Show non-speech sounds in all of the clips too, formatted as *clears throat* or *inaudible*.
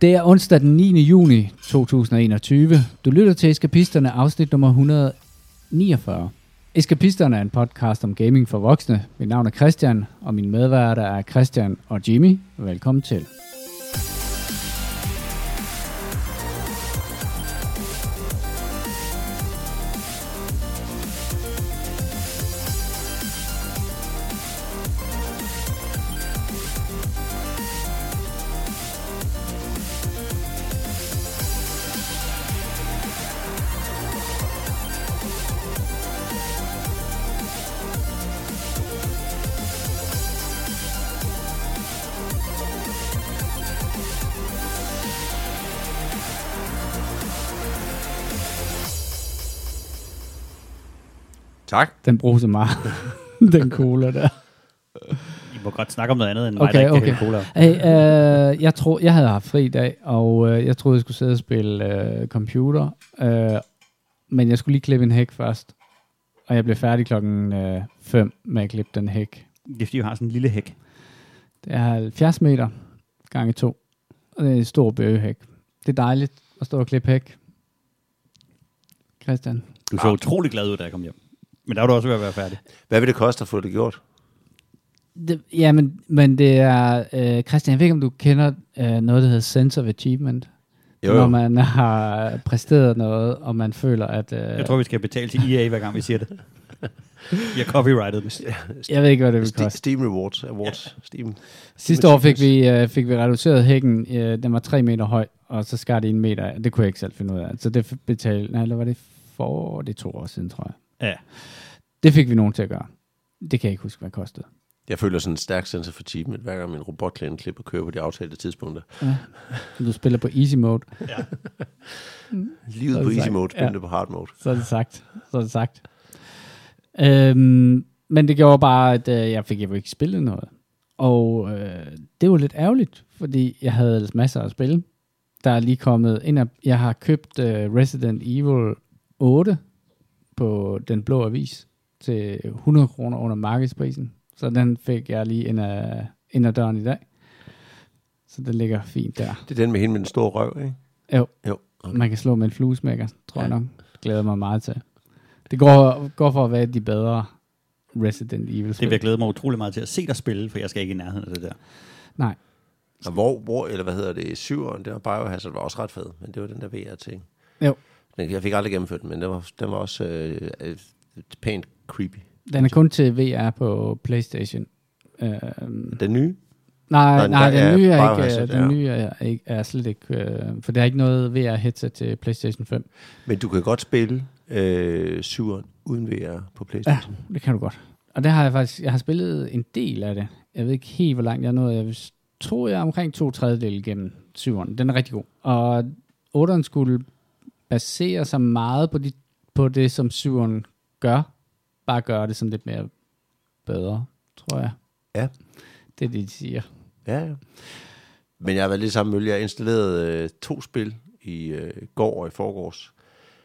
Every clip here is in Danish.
Det er onsdag den 9. juni 2021. Du lytter til Eskapisterne, afsnit nummer 149. Eskapisterne er en podcast om gaming for voksne. Mit navn er Christian, og min medværter er Christian og Jimmy. Velkommen til. Tak. Den bruges så meget, *laughs* den cola der. I må godt snakke om noget andet end mig, Okay, der ikke okay. cola. Hey, øh, jeg, tror, jeg havde haft fri i dag, og øh, jeg troede, jeg skulle sidde og spille øh, computer. Øh, men jeg skulle lige klippe en hæk først. Og jeg blev færdig klokken 5 øh, med at klippe den hæk. Det er fordi, vi har sådan en lille hæk. Det er 70 meter gange 2. Og det er en stor bøgehæk. Det er dejligt at stå og klippe hæk. Christian. Du så utrolig glad ud, da jeg kom hjem. Men der var du også ved at være færdig. Hvad vil det koste at få det gjort? Det, ja, men, men det er... Øh, Christian, jeg ved ikke, om du kender øh, noget, der hedder Sense of Achievement. Jo, Når jo. man *laughs* har præsteret noget, og man føler, at... Øh, Jeg tror, vi skal betale til EA, hver gang vi siger det. Vi har copyrightet den. jeg ved ikke, hvad det vil Ste- koste. Steam Rewards. Awards. Steam. Sidste år fik vi, øh, fik vi reduceret hækken. Øh, den var 3 meter høj, og så skar det en meter af. Det kunne jeg ikke selv finde ud af. Så det betalte... Nej, eller var det for... Det er to år siden, tror jeg. Ja. Det fik vi nogen til at gøre. Det kan jeg ikke huske, hvad det kostede. Jeg føler sådan en stærk sense for achievement, hver gang min robotklæden klipper kører på de aftalte tidspunkter. Ja. Du spiller på easy mode, Livet Så er på easy sagt. mode, Ja. spændte på hard mode. så er det sagt. Så er det sagt. Øhm, men det gjorde bare, at øh, jeg fik jo ikke spillet noget. Og øh, det var lidt ærgerligt, fordi jeg havde ellers masser at spille. Der er lige kommet ind af, jeg har købt øh, Resident Evil 8 på den blå avis til 100 kroner under markedsprisen. Så den fik jeg lige ind af, ind ad døren i dag. Så den ligger fint der. Det er den med hende med den store røv, ikke? Jo. Jo. Okay. Man kan slå med en fluesmækker, tror ja. jeg nok. Det glæder mig meget til. Det går, går for at være de bedre Resident Evil Det vil jeg glæde mig utrolig meget til at se dig spille, for jeg skal ikke i nærheden af det der. Nej, Og hvor, hvor, eller hvad hedder det, syveren, det var Biohazard, var også ret fed, men det var den der VR-ting. Jo. Jeg fik aldrig gennemført den, men den var, den var også øh, øh, pænt creepy. den er kun til VR på Playstation. Øhm, Den nye? nej, Nej, nej, den nye er, ikke, Biohazard, øh, den ja. nye er, ikke, er slet ikke, øh, for der er ikke noget VR-headset til Playstation 5. Men du kan godt spille øh, syveren uden VR på Playstation. Det kan du godt. Og det har jeg faktisk, jeg har spillet en del af det. Jeg ved ikke helt, hvor langt jeg nået. Jeg tror, jeg er omkring to tredjedel igennem syveren. Den er rigtig god. Og otteren skulle basere sig meget på, de, på det, som syveren gør. Bare gøre det sådan lidt mere bedre, tror jeg. Ja. Det er det, de siger. Ja, ja. Men jeg har været lidt samme mølle. Jeg har installeret øh, to spil i øh, går og i forgårs,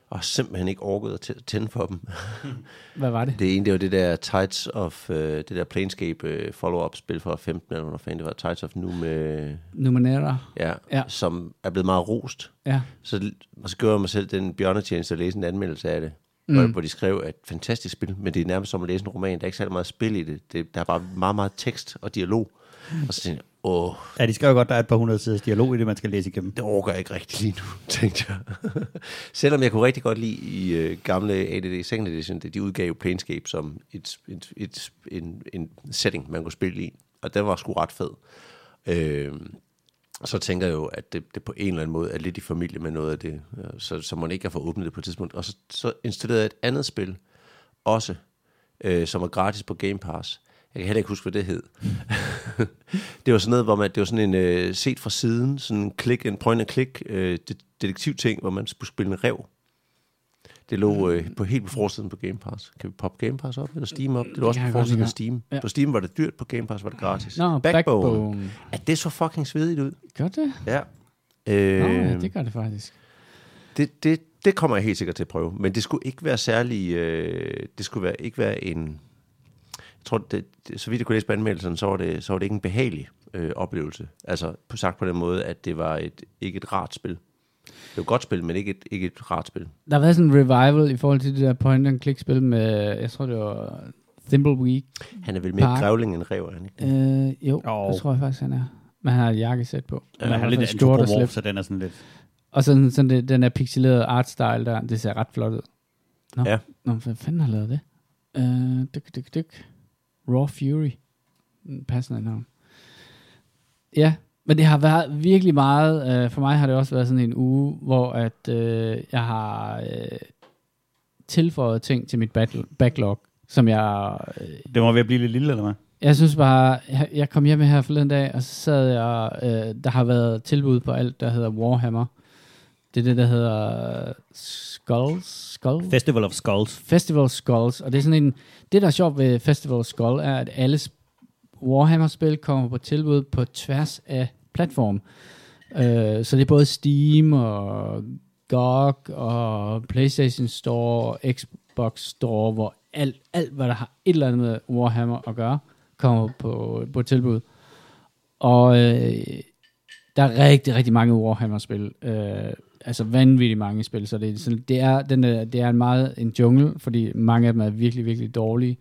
og har simpelthen ikke orket at tæ- tænde for dem. *laughs* Hvad var det? Det ene, det var det der Tides of, øh, det der Planescape øh, follow-up spil fra 15, eller hvad fanden det var, Tides of Num, øh, Numenera. ja, Ja. som er blevet meget rost. Ja. Så, og så gjorde jeg mig selv den bjørnetjeneste at læse en anmeldelse af det, mm. Mm. hvor, hvor de skrev, at fantastisk spil, men det er nærmest som at læse en roman. Der er ikke særlig meget spil i det. det der er bare meget, meget tekst og dialog. Og så tænkte jeg, åh, Ja, de skrev godt, der er et par hundrede siders dialog i det, man skal læse igennem. det orker jeg ikke rigtig lige nu, *laughs* tænkte jeg. Selvom jeg kunne rigtig godt lide i øh, gamle ADD Second Edition, det de udgav Planescape som et, et, et, en, en setting, man kunne spille i. Og den var sgu ret fed. Øh, så tænker jeg jo, at det, det på en eller anden måde er lidt i familie med noget af det, øh, så, så man ikke kan få åbnet det på et tidspunkt. Og så, så installerede jeg et andet spil, også, øh, som er gratis på Game Pass. Jeg kan heller ikke huske, hvad det hed. *laughs* det var sådan noget, hvor man, det var sådan en øh, set fra siden, sådan en klik, en point and click øh, det- detektivting, hvor man skulle spille en rev. Det lå øh, på helt på forsiden på Game Pass. Kan vi poppe Game Pass op, eller Steam op? Det lå også på forsiden af lide. Steam. Ja. Ja. På Steam var det dyrt, på Game Pass var det gratis. Nå, Backbone. Backbone. Er det så fucking svedigt ud? Gør det? Ja. Nå, Øh, ja, det gør det faktisk. det, det, det kommer jeg helt sikkert til at prøve. Men det skulle ikke være særlig... Øh, det skulle være, ikke være en... Tror, det, så vidt jeg kunne læse på anmeldelsen, så var det, så var det ikke en behagelig øh, oplevelse. Altså på sagt på den måde, at det var et, ikke et rart spil. Det var et godt spil, men ikke et, ikke et rart spil. Der har været sådan en revival i forhold til det der point and click spil med, jeg tror det var Thimbleweed. Han er vel mere Park. grævling end rev, er han ikke? Øh, jo, Jo. det tror jeg faktisk, han er. Men han har et jakkesæt på. Den er i hvert lidt fald stort og antropomorf, så den er sådan lidt... Og sådan, sådan det, den er pixelerede artstyle der, det ser ret flot ud. Nå, Ja. Nå hvad fanden har lavet det? Uh, dyk, dyk, dyk. Raw Fury. Mm, Passende navn. Ja, men det har været virkelig meget, uh, for mig har det også været sådan en uge, hvor at uh, jeg har uh, tilføjet ting til mit battle, backlog, som jeg uh, Det må at blive lidt lille, eller hvad? jeg synes bare, jeg, jeg kom hjem her forleden dag, og så sad jeg, øh, der har været tilbud på alt, der hedder Warhammer. Det er det, der hedder Skulls, Skull? Festival of Skulls. Festival Skulls, og det er sådan en, det der er sjovt ved Festival Skull, er, at alle sp- Warhammer-spil kommer på tilbud på tværs af platform. Øh, så det er både Steam og GOG og PlayStation Store og Xbox Store, hvor alt, alt hvad der har et eller andet med Warhammer at gøre, kommer på, på tilbud. Og øh, der er rigtig, rigtig mange Warhammer-spil. Øh, altså vanvittigt mange spil, så det er, sådan, det er, den er, det er en meget en jungle, fordi mange af dem er virkelig, virkelig dårlige.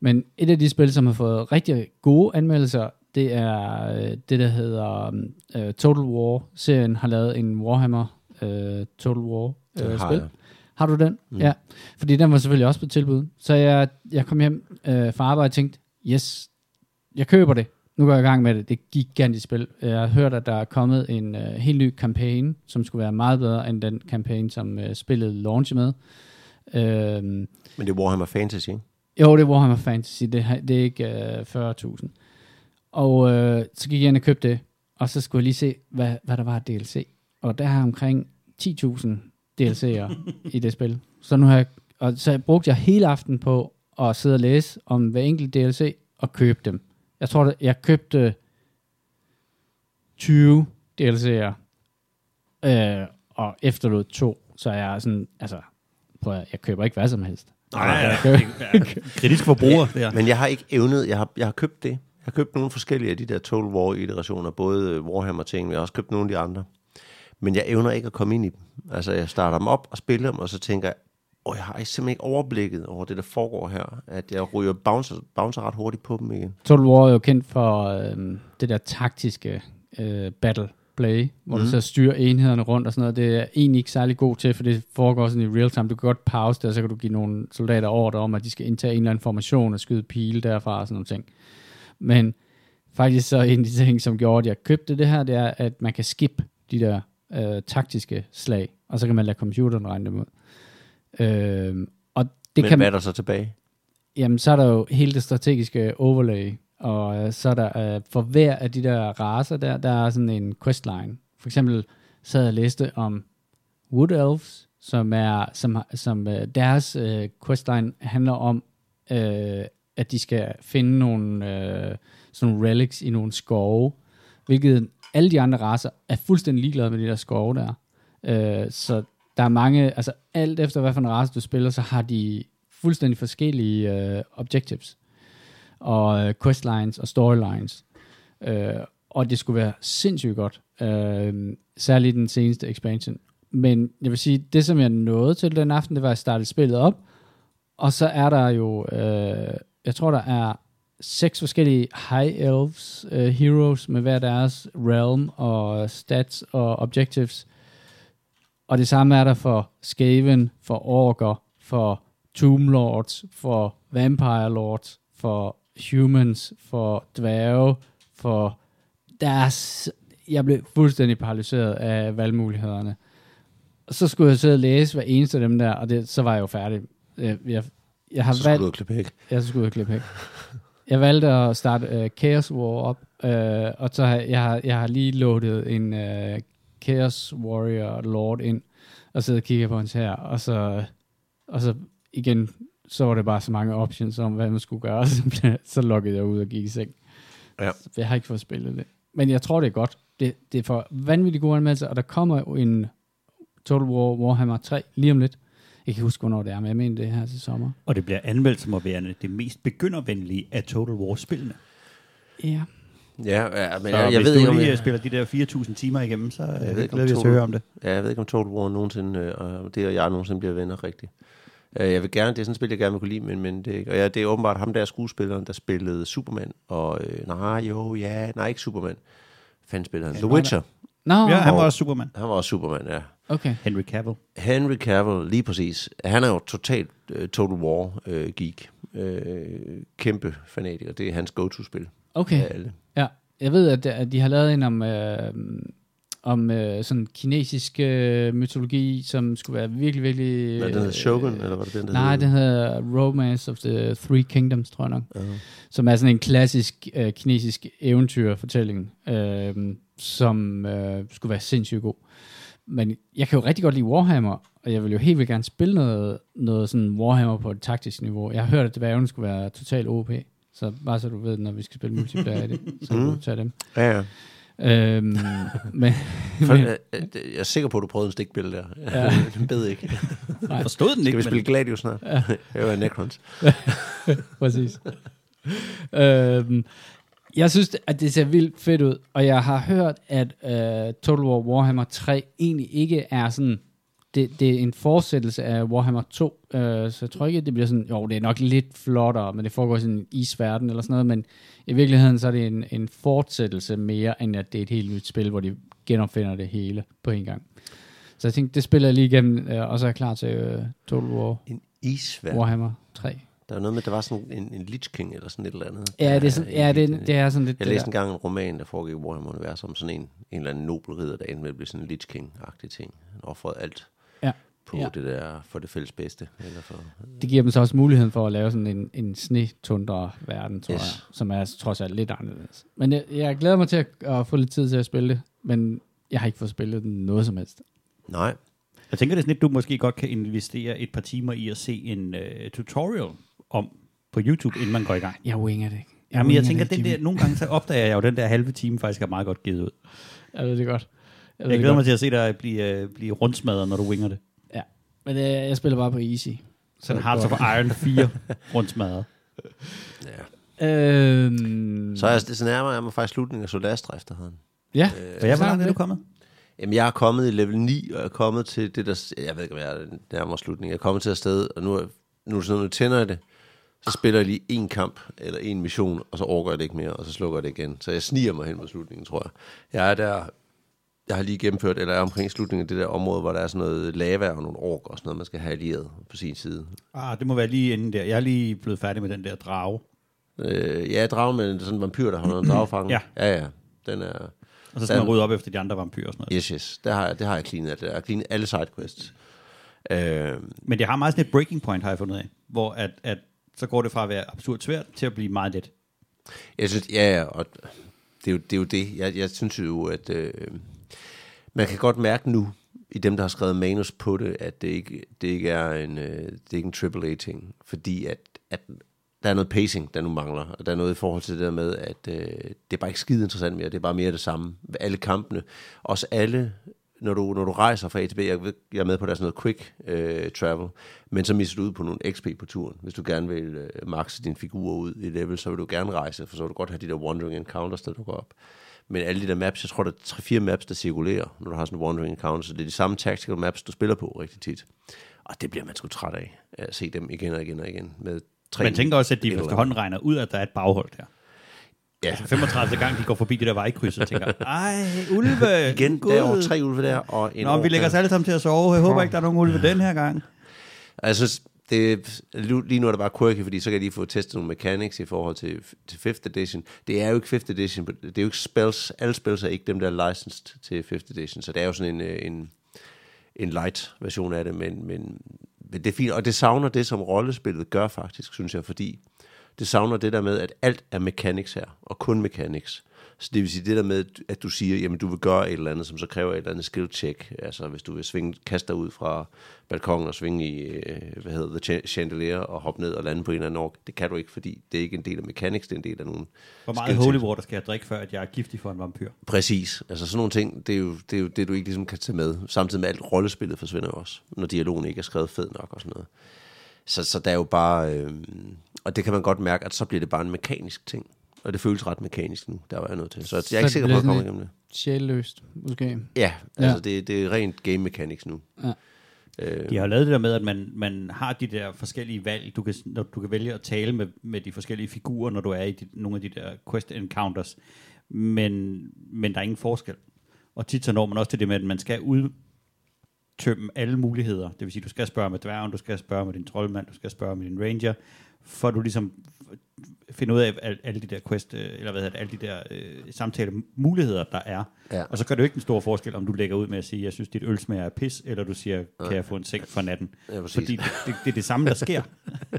Men et af de spil, som har fået rigtig gode anmeldelser, det er øh, det, der hedder øh, Total War-serien, har lavet en Warhammer øh, Total War Den øh, har spil. jeg. Har du den? Mm. Ja. Fordi den var selvfølgelig også på tilbud. Så jeg, jeg kom hjem øh, fra arbejde og tænkte, yes, jeg køber det. Nu går jeg i gang med det. Det er et gigantisk spil. Jeg har hørt, at der er kommet en øh, helt ny kampagne, som skulle være meget bedre end den kampagne, som øh, spillet launch med. Øhm, Men det er Warhammer Fantasy, ikke? jo, det er Warhammer Fantasy. Det, det er ikke øh, 40.000. Og øh, så gik jeg ind og købte det, og så skulle jeg lige se, hvad, hvad der var af DLC. Og der er omkring 10.000 DLC'er i det spil. Så nu har jeg, og så brugte jeg hele aften på at sidde og læse om hver enkelt DLC og købe dem. Jeg tror, at jeg købte 20 DLC'er, øh, og efterlod to. Så jeg er sådan, altså, prøv at, jeg køber ikke hvad som helst. Nej, jeg ja, køber, Kritisk forbruger, *laughs* her. Men jeg har ikke evnet, jeg har, jeg har købt det. Jeg har købt nogle forskellige af de der Total War-iterationer, både Warhammer-ting, men jeg har også købt nogle af de andre. Men jeg evner ikke at komme ind i dem. Altså, jeg starter dem op og spiller dem, og så tænker jeg, åh, jeg har simpelthen ikke overblikket over det, der foregår her. At jeg ryger bouncer, bouncer ret hurtigt på dem igen. Total War er jo kendt for øh, det der taktiske øh, battle play, hvor mm. du så styrer enhederne rundt og sådan noget. Det er egentlig ikke særlig god til, for det foregår sådan i real time. Du kan godt pause det, og så kan du give nogle soldater ordre om, at de skal indtage en eller anden formation og skyde pile derfra og sådan nogle ting. Men faktisk så en af de ting, som gjorde, at jeg købte det her, det er, at man kan skip de der øh, taktiske slag, og så kan man lade computeren regne dem ud. Øh, og det Men kan hvad er der så tilbage? Jamen, så er der jo hele det strategiske overlay, og øh, så er der øh, for hver af de der raser der, der er sådan en questline. For eksempel sad jeg og læste om Wood Elves, som er, som, som øh, deres øh, questline handler om, øh, at de skal finde nogle øh, sådan nogle relics i nogle skove, hvilket alle de andre raser er fuldstændig ligeglade med de der skove der. Øh, så der er mange, altså alt efter hvad for en race du spiller, så har de fuldstændig forskellige øh, objectives og øh, questlines og storylines. Øh, og det skulle være sindssygt godt. Øh, særligt den seneste expansion. Men jeg vil sige, det som jeg nåede til den aften, det var at starte spillet op. Og så er der jo, øh, jeg tror der er seks forskellige high elves øh, heroes med hver deres realm og stats og objectives. Og det samme er der for Skaven, for Orker, for Tomb Lords, for Vampire Lords, for Humans, for Dværge, for deres... Jeg blev fuldstændig paralyseret af valgmulighederne. Og så skulle jeg sidde og læse hver eneste af dem der, og det, så var jeg jo færdig. Jeg, jeg, jeg har Så skulle valgt... du klippe hæk. Jeg så skulle jeg klippe hæk. Jeg valgte at starte uh, Chaos War op, uh, og så har jeg, har, jeg har lige loadet en uh, Chaos Warrior Lord ind, og sidder og kigger på hans her, og så, og så igen, så var det bare så mange options om, hvad man skulle gøre, *laughs* og så, så lukkede jeg ud og gik i seng. Ja. Så jeg har ikke fået spillet det. Men jeg tror, det er godt. Det, det er for vanvittigt gode anmeldelser, og der kommer jo en Total War Warhammer 3 lige om lidt. Jeg kan ikke huske, hvornår det er, men jeg mener det er her til sommer. Og det bliver anmeldt som at være det mest begyndervenlige af Total War-spillene. Ja. Ja, ja men Så jeg, jeg hvis ved du ikke, om lige jeg, spiller de der 4.000 timer igennem, så ved øh, om glæder vi os til at høre om det. ja, jeg ved ikke, om Total War nogensinde, øh, og det og jeg nogensinde bliver venner rigtigt. Øh, Jeg vil gerne, det er sådan et spil, jeg gerne vil kunne lide, men, men det, er og ja, det er åbenbart ham der skuespilleren, der spillede Superman, og øh, nej, jo, ja, nej, ikke Superman. Fanden spiller han? The Witcher. Nå, Ja, han var Og- også Superman. Han var også Superman, ja. okay. Henry Cavill. Henry Cavill, lige præcis. Han er jo totalt uh, Total War-geek. Uh, kæmpe fanatiker. Det er hans go-to-spil. Okay. af alle. Jeg ved, at, at de har lavet en om, øh, om øh, sådan kinesisk øh, mytologi, som skulle være virkelig, virkelig... Hvad den hedder? Shogun, eller hvad det den, der Nej, den hedder? Romance of the Three Kingdoms, tror jeg nok. Ja. Som er sådan en klassisk øh, kinesisk eventyrfortælling, øh, som øh, skulle være sindssygt god. Men jeg kan jo rigtig godt lide Warhammer, og jeg vil jo helt vildt gerne spille noget, noget sådan Warhammer på et taktisk niveau. Jeg har hørt, at dværgen skulle være total OP. Så bare så du ved, når vi skal spille multiplayer i det, så kan du tage dem. Ja, ja. Øhm, men, For, men, øh, øh, jeg er sikker på, at du prøvede en stikbille der. Ja. *laughs* Den bed ikke. Jeg forstod den Skal ikke, vi spille Gladius snart? Ja. *laughs* Jeg var Necrons. *laughs* præcis. øhm, jeg synes, at det ser vildt fedt ud, og jeg har hørt, at øh, Total War Warhammer 3 egentlig ikke er sådan, det, det er en fortsættelse af Warhammer 2, øh, så jeg tror ikke, det bliver sådan, jo, det er nok lidt flottere, men det foregår i sådan en isverden eller sådan noget, men i virkeligheden så er det en, en fortsættelse mere, end at det er et helt nyt spil, hvor de genopfinder det hele på en gang. Så jeg tænkte, det spiller jeg lige igennem, øh, og så er jeg klar til øh, Total War En isvær. Warhammer 3. Der var noget med, der var sådan en, en Lich King eller sådan et eller andet. Ja, det er, sådan, ja, det, det er sådan lidt Jeg læste engang en roman, der foregik i Warhammer-universet om sådan en, en eller anden nobel ridder, der endte med at blive sådan en Lich King-agtig ting. Han offrede alt Ja. på Ja. det der for det fælles bedste. Eller for, Det giver dem så også muligheden for at lave sådan en, en snetundre verden, tror Yes. jeg, som er trods alt lidt anderledes. Men jeg, jeg glæder mig til at, at få lidt tid til at spille det, men jeg har ikke fået spillet den noget som helst. nej, Jeg tænker, det er sådan lidt, du måske godt kan investere et par timer i at se en uh, tutorial om på YouTube, inden man går i gang. Jeg winger det ikke. Jamen, jeg tænker, det, den der, nogle gange så opdager jeg jo, den der halve time faktisk er meget godt givet ud. Jeg ved det godt. Jeg, Jeg det glæder mig til at se dig blive, uh, blive rundsmadret, når du winger det. Ja. Men øh, jeg spiller bare på easy. Sådan Hearts of Iron 4 *laughs* rundsmadret. ja. Øhm, Så er jeg, så nærmer jeg mig faktisk slutningen af Solastra efterhånden. ja, Og jeg, hvor så langt er du det. kommet? Jamen, jeg er kommet i level 9, og jeg er kommet til det der... Jeg ved ikke, om jeg er nærmere slutningen. Jeg er kommet til et sted, og nu, er, nu, er det sådan, nu tænder jeg det. Så spiller jeg lige en kamp, eller en mission, og så overgår jeg det ikke mere, og så slukker jeg det igen. Så jeg sniger mig hen mod slutningen, tror jeg. Jeg er der... Jeg har lige gennemført, eller er omkring slutningen af det der område, hvor der er sådan noget lava og nogle orker og sådan noget, man skal have allieret på sin side. Ah, det må være lige inden der. Jeg er lige blevet færdig med den der drage. Øh, ja, dragen med sådan en vampyr, der har noget dragefang. *clears throat* Ja. ja, ja. Den er... Og så skal man Den- rydde op efter de andre vampyrer og sådan noget. Yes, yes. Det har jeg, det har jeg cleanet. Jeg har cleanet alle sidequests. Øh, Men det har meget sådan et breaking point, har jeg fundet af. Hvor at, at så går det fra at være absurd svært til at blive meget let. Jeg synes, ja, ja, og det er jo det. Er jo det. Jeg, jeg synes jo, at øh, man kan godt mærke nu, i dem, der har skrevet manus på det, at det ikke, det ikke er en, øh, det er ikke en AAA-ting, fordi at, at der er noget pacing, der nu mangler, og der er noget i forhold til det der med, at øh, det er bare ikke skide interessant mere, det er bare mere det samme. Alle kampene, også alle, når du, når du rejser fra A til B, jeg, ved, jeg er med på, at der er sådan noget quick øh, travel, men så misser du ud på nogle XP på turen. Hvis du gerne vil øh, makse din figur ud i level, så vil du gerne rejse, for så vil du godt have de der wandering encounters, der dukker op. Men alle de der maps, jeg tror, der er 3-4 maps, der cirkulerer, når du har sådan en wandering encounter, så det er de samme tactical maps, du spiller på rigtig tit. Og det bliver man sgu træt af, at se dem igen og igen og igen. Med tre Man tænker også, at de efterhånden regner ud, at der er et baghold der. Ja, Altså 35 gang, de går forbi det der vejkryds og tænker, *laughs* ej, ulve, igen, Gud. der er over tre ulve der, og en Nå, vi lægger os alle sammen til at sove. Jeg håber ikke, der er nogen ulve den her gang. Synes, det, lige nu er det bare quirky, fordi så kan de få testet nogle mechanics i forhold til, til 5th edition. Det er jo ikke 5th edition, det er jo ikke spells, alle spells er ikke dem, der er licensed til 5th edition, så det er jo sådan en, øh, en, en light version af det, men, men, men det er fint, og det savner det, som rollespillet gør faktisk, synes jeg, fordi det savner det der med, at alt er mechanics her, og kun mechanics. Så det vil sige det der med, at du siger, jamen du vil gøre et eller andet, som så kræver et eller andet skill check. Altså hvis du vil svinge, kaste dig ud fra balkongen og svinge i, øh, hvad hedder det, cha- chandelier og hoppe ned og lande på en eller anden ork. Det kan du ikke, fordi det er ikke en del af mechanics, det er en del af nogle Hvor meget holy water skal jeg drikke, før at jeg er giftig for en vampyr? Præcis. Altså sådan nogle ting, det er, jo, det er jo det, du ikke ligesom kan tage med. Samtidig med alt rollespillet forsvinder jo også, når dialogen ikke er skrevet fed nok og sådan noget. Så, så der er jo bare... Øh, og det kan man godt mærke, at så bliver det bare en mekanisk ting. Og det føles ret mekanisk nu. Der var jeg nødt til. Så jeg er Så ikke sikker på, at jeg det kommer bliver igennem det. Sjælløst, måske. Ja, altså Ja. Det, det er rent game mechanics nu. Ja. Øh, De har lavet det der med, at man, man har de der forskellige valg. Du kan, når du kan vælge at tale med, med de forskellige figurer, når du er i de, nogle af de der quest encounters. Men, men der er ingen forskel. Og tit så når man også til det med, at man skal udtømme alle muligheder. Det vil sige, du skal spørge med dværgen, du skal spørge med din troldmand, du skal spørge med din ranger, for at du ligesom finder ud af al- alle de der quest, øh, eller hvad hedder det, alle de der øh, samtale muligheder, der er. Ja. Og så gør det jo ikke en stor forskel, om du lægger ud med at sige, jeg synes, dit øl smager af pis, eller du siger, kan jeg få en seng for natten? Ja, præcis. Fordi det, det, det er det samme, der sker.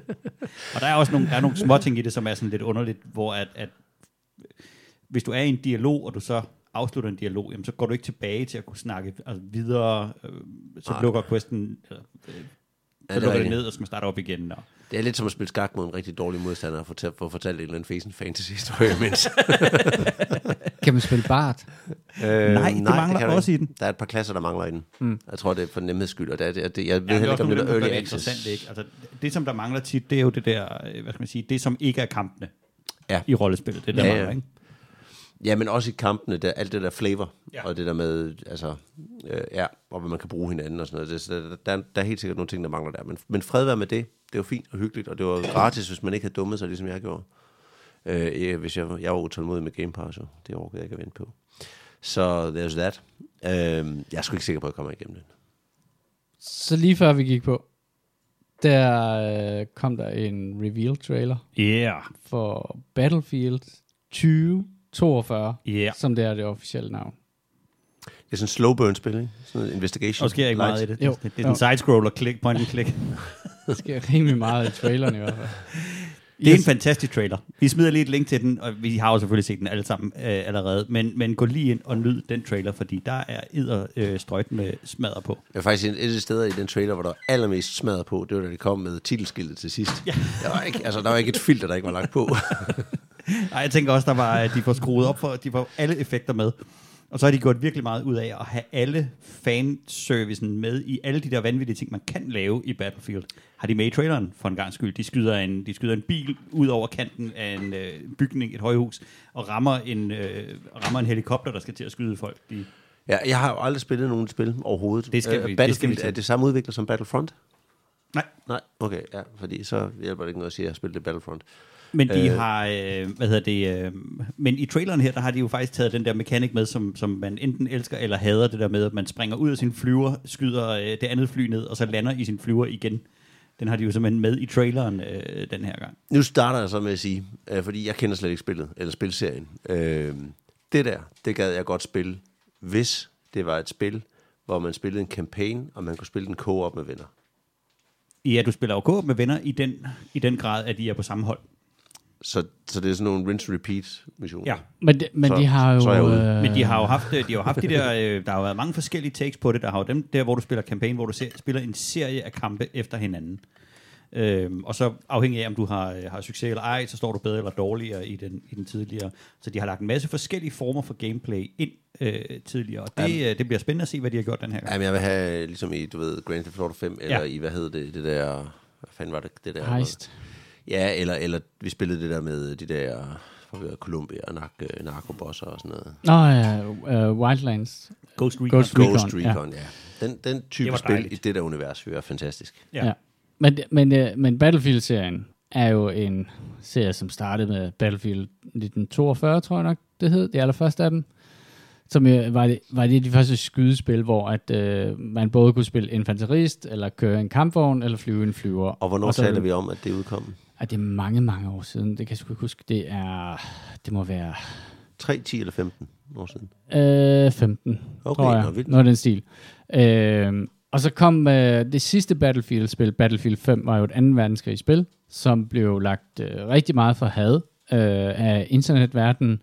*laughs* og der er også nogle, der er nogle små ting i det, som er sådan lidt underligt, hvor at, at hvis du er i en dialog, og du så afslutter en dialog, jamen, så går du ikke tilbage til at kunne snakke altså, videre, øh, så Nej. lukker questen, eller, øh, så Ja, det er lukker det ned, og så skal man starte op igen. Og, Det er lidt som at spille skak mod en rigtig dårlig modstander og få til- få fortalt en eller anden fæsen fantasy-historie imens. *laughs* Kan man spille Bart? øh, Nej, det mangler kan du også i den. Der er et par klasser, der mangler i den. Mm. Jeg tror, det er for nemheds skyld, og det er, det, det, jeg ved Ja, det er heller ikke, om det er early det access. interessant, ikke? Altså, det, som der mangler tit, det er jo det der, øh, hvad skal man sige, det som ikke er kampene Ja. i rollespillet. Det er der Ja, ja, ja. mangler, ikke? Ja, men også i kampene, der, alt det der flavor, Ja. og det der med, altså, øh, ja, og hvad man kan bruge hinanden og sådan noget. Det, så der, der, der er helt sikkert nogle ting, der mangler der. Men, men fred være med det. Det var fint og hyggeligt, og det var gratis, hvis man ikke havde dummet sig, ligesom jeg gjorde. Øh, ja, hvis jeg, jeg var utålmodig med Game Pass, og det orkede jeg ikke at vente på. Så there's that. Øh, jeg er sgu ikke sikker på, at jeg kommer igennem det. Så lige før vi gik på, der øh, kom der en reveal-trailer Yeah, for Battlefield 2042, yeah. som det er det officielle navn. Det er sådan en slow burn spil, ikke? Sådan en investigation. Og sker ikke light. meget i det. Jo. Det, det, det er en sidescroller, click, point and click. *laughs* Der sker rimelig meget i traileren i hvert fald. Det er en Yes. fantastisk trailer. Vi smider lige et link til den, og vi har jo selvfølgelig set den alle sammen øh, allerede, men, men gå lige ind og nyd den trailer, fordi der er edder øh, strøjt med smadder på. Jeg faktisk et af de steder i den trailer, hvor der var allermest smadret på, det var da det kom med titelskiltet til sidst. Ja. Der, var ikke, altså, der var ikke et filter, der ikke var lagt på. *laughs* *laughs* Nej, jeg tænker også, der var, at de får skruet op for, de får alle effekter med. Og så har de gjort virkelig meget ud af at have alle fanservicen med i alle de der vanvittige ting, man kan lave i Battlefield. Har de med i traileren for en gang skyld. De skyder en, de skyder en bil ud over kanten af en øh, bygning, et højhus, og rammer en, øh, rammer en helikopter, der skal til at skyde folk. De, ja, jeg har jo aldrig spillet nogen spil overhovedet. Det skal vi- Øh, det skal Battlefield vi til. er det samme udvikler som Battlefront? nej, Nej, okay, ja, fordi så hjælper det ikke noget at sige, at jeg har spillet Battlefront. Men de øh. Har, øh, hvad hedder det, øh, men i traileren her, der har de jo faktisk taget den der mekanik med, som, som man enten elsker eller hader, det der med, at man springer ud af sin flyver, skyder øh, det andet fly ned, og så lander i sin flyver igen. Den har de jo simpelthen med i traileren øh, den her gang. Nu starter jeg så med at sige, øh, fordi jeg kender slet ikke spillet, eller spilserien. Øh, det der, det gad jeg godt spille, hvis det var et spil, hvor man spillede en campaign, og man kunne spille den co-op med venner. Ja, du spiller jo co med venner i den, i den grad, at de er på samme hold. Så, så det er sådan nogle rinse-repeat missioner. Ja. Men, de, men Så- de har jo... så øh, Men de har jo haft, de har jo haft de der, øh, der har jo været mange forskellige takes på det. Der har jo dem der, hvor du spiller campaign, hvor du ser, spiller en serie af kampe efter hinanden. Øhm, og så afhængig af, om du har, øh, har succes eller ej, så står du bedre eller dårligere i den, i den tidligere. Så de har lagt en masse forskellige former for gameplay ind øh, tidligere, og det, øh, det bliver spændende at se, hvad de har gjort den her gang. Jamen, jeg vil have, ligesom i, du ved, Grand Theft Auto 5, eller Ja. i, hvad hed det, det der, hvad fanden var det, det der? Heist. Ja, eller, eller vi spillede det der med de der, Columbia og nark, øh, narkobosser og sådan noget. Nå ja, uh, Wildlands. Ghost Recon. Ghost Ghost Recon, Recon, ja. ja. Den, den Det type var spil dejligt. i det der univers, være fantastisk. Ja. Ja. Men, men, øh, men Battlefield-serien er jo en serie, som startede med Battlefield 1942, tror jeg nok, det hed, det allerførste af dem. Som var, det, var det de første skydespil, hvor at, øh, man både kunne spille infanterist, eller køre en kampvogn, eller flyve en flyver. Og hvornår Og så- taler vi om, at det udkom? Ej, det er mange, mange år siden. Det kan jeg sgu ikke huske. Det er... Det må være 3, 10 eller 15 år siden? øh, 15, Okay, tror jeg. nå, vildt. Noget den stil. Øh, og så kom øh, det sidste Battlefield-spil, Battlefield 5, var jo et anden verdenskrigsspil, som blev lagt øh, rigtig meget for had øh, af internetverdenen.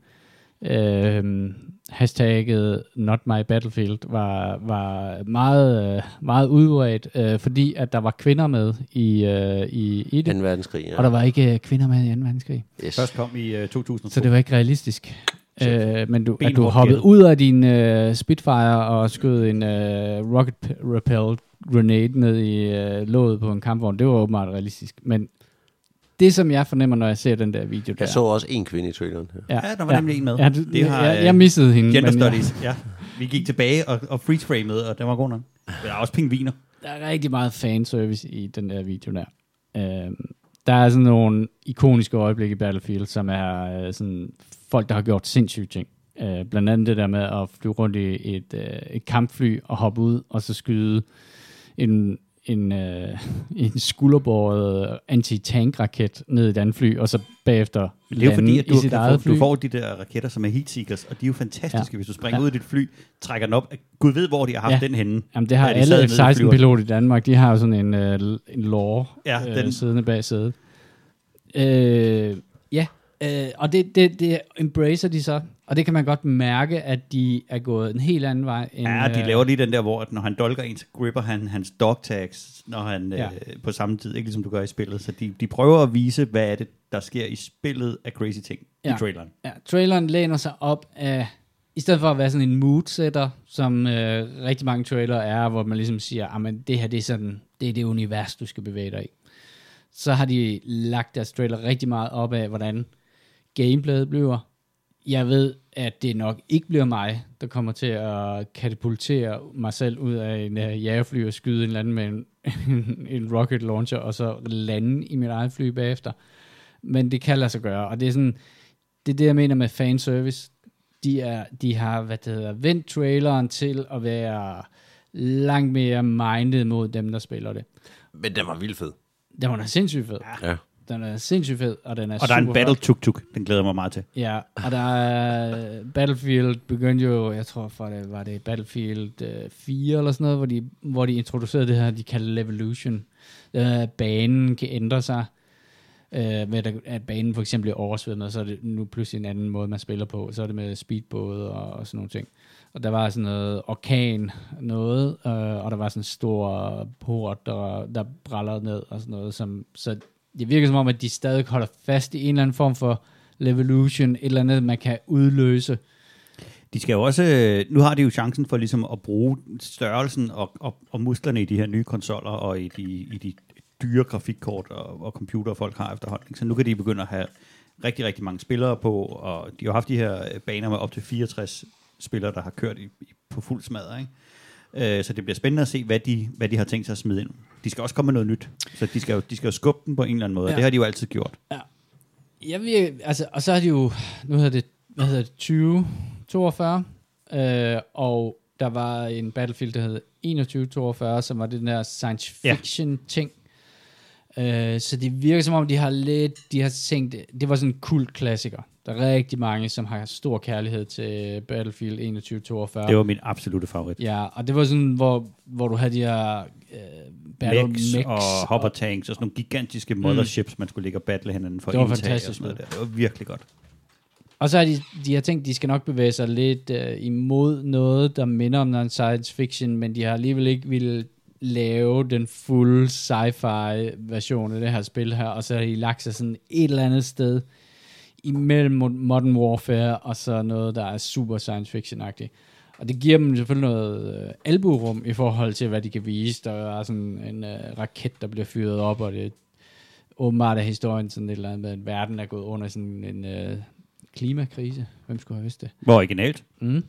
Øh, hashtagget Not My Battlefield var, var meget, meget udbredt, øh, fordi at der var kvinder med i, øh, i, i det, 2. verdenskrig, ja. og der var ikke øh, kvinder med i 2. verdenskrig. yes. Først kom i øh, 2002. Så det var ikke realistisk. Øh, men du, at du hoppede ud af din øh, Spitfire og skød en øh, rocket repelled grenade ned i øh, låget på en kampvogn, det var åbenbart realistisk. Men det, som jeg fornemmer, når jeg ser den der video der. Jeg så også en kvinde i traileren. Ja. Ja, der var nemlig en med. Ja, du, Det har, jeg, øh, jeg missede hende. Gender men jeg- studies, ja. Vi gik tilbage og, og freeze-framede, og den var god nok. Der er også pingviner. Der er rigtig meget fanservice i den der video der. Øhm, der er sådan nogle ikoniske øjeblikke i Battlefield, som er øh, sådan folk, der har gjort sindssyge ting. Øh, blandt andet det der med at flyve rundt i et, øh, et kampfly og hoppe ud, og så skyde en, en, øh, *laughs* en skulderbåret anti-tank-raket ned i et andet fly, og så bagefter det er jo fordi, at i du, kan få, fly. du får de der raketter, som er heat seekers, og de er jo fantastiske, Ja. hvis du springer Ja. ud af dit fly, trækker den op. Gud ved, hvor de har haft Ja. den henne. Jamen, det har de alle nede i flyveren. F-16-piloter i Danmark. De har jo sådan en, øh, en lore Ja, øh, den- siddende bag sædet. Øh, ja, øh, og det, det, det embracer de så. Og det kan man godt mærke, at de er gået en helt anden vej. End, Ja, de øh, laver lige den der, hvor at når han dolker en, så gripper han hans dog tags, når han Ja. ja. øh, på samme tid, ikke ligesom du gør i spillet. Så de, de prøver at vise, hvad er det, der sker i spillet af crazy ting Ja. i traileren. Ja, traileren læner sig op af, i stedet for at være sådan en mood-setter, som øh, rigtig mange trailer er, hvor man ligesom siger, at det her det er sådan, det er det univers, du skal bevæge dig i. Så har de lagt deres trailer rigtig meget op af, hvordan gameplayet bliver. Jeg ved, at det nok ikke bliver mig, der kommer til at katapultere mig selv ud af en uh, jagerfly og skyde en eller anden med *laughs* en, en rocket launcher, og så lande i mit eget fly bagefter. Men det kan lade sig gøre, og det er sådan, det er det, jeg mener med fanservice. De, er, de har, hvad det hedder, vendt traileren til at være langt mere minded mod dem, der spiller det. Men den var vildt fed. Den var da sindssygt fed. Ja. Den er sindssygt fed, og den er Og der er en super battle flot. tuk-tuk, den glæder jeg mig meget til. Ja, og der er Battlefield begyndte jo, jeg tror for det var det Battlefield øh, 4 eller sådan noget, hvor de, hvor de introducerede det her, de kalder Levolution. Øh, banen kan ændre sig, øh, med at- at banen for eksempel bliver oversvømmet, så er det nu pludselig en anden måde, man spiller på. Så er det med speedbåde og, og sådan nogle ting. Og der var sådan noget orkan noget, øh, og der var sådan en stor port, der, der brællede ned og sådan noget. Som, så det virker som om, at de stadig holder fast i en eller anden form for revolution, et eller andet, man kan udløse. De skal jo også, øh, nu har de jo chancen for ligesom at bruge størrelsen og, og, og musklerne i de her nye konsoller og i de, i de dyre grafikkort og, og computer, folk har efterhånden. Så nu kan de begynde at have rigtig, rigtig mange spillere på, og de har jo haft de her baner med op til 64 spillere, der har kørt i, i, på fuld smadre. Ikke? Øh, Så det bliver spændende at se, hvad de, hvad de har tænkt sig at smide ind. De skal også komme med noget nyt, så de skal jo, de skal jo skubbe den på en eller anden måde, ja. Ja. og det har de jo altid gjort. Jeg vil, altså, og så er det jo, nu hedder det, hvad hedder det, 2042, øh, og der var en Battlefield, der hed 2142, som var den der science Ja. fiction ting. Øh, så det virker som om, de har lidt, de har tænkt, det var sådan en kult klassiker. Der er rigtig mange, som har stor kærlighed til Battlefield 2142. Det var min absolute favorit. Ja, og det var sådan, hvor, hvor du havde de her øh, battle Mechs mechs, og hopper tanks og sådan nogle gigantiske motherships, man skulle ligge og battle hinanden for Det var fantastisk og sådan noget der. Det var virkelig godt. Og så har de, de har tænkt, de skal nok bevæge sig lidt øh, imod noget, der minder om noget science fiction, men de har alligevel ikke ville lave den fulde sci-fi version af det her spil her, og så har de lagt sig sådan et eller andet sted imellem Mo- Modern Warfare og så noget, der er super science fiction-agtigt. Og det giver dem selvfølgelig noget øh, albuerum i forhold til, hvad de kan vise. Der er sådan en øh, raket, der bliver fyret op, og det åbenbart er historien sådan et eller andet med, at verden er gået under sådan en øh, klimakrise. Hvem skulle have vidst det? Hvor originalt. Mm.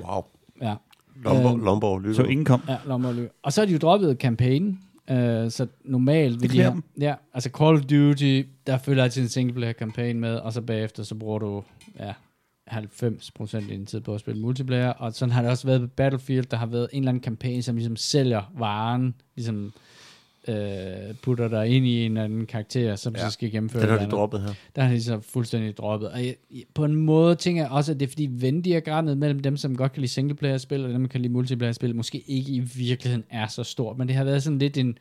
Wow. Ja. Lomborg, Øhm, Lomborg lykke. Så ingen kom. Ja, Lommerlø. Og så har de jo droppet kampagnen, øh, så normalt vil de have, ja, altså Call of Duty, der følger altid en singleplayer kampagne med, og så bagefter så bruger du, ja, 90% af din tid på at spille multiplayer, og sådan har det også været på Battlefield, der har været en eller anden kampagne, som ligesom sælger varen, ligesom øh, putter dig ind i en eller anden karakter, som ja. Så skal gennemføre Den har de droppet her. Der har de så fuldstændig droppet. Og jeg, på en måde tænker jeg også, at det er fordi Venn-diagrammet mellem dem, som godt kan lide singleplayer-spil, og dem, der kan lide multiplayer-spil, måske ikke i virkeligheden er så stort. Men det har været sådan lidt en,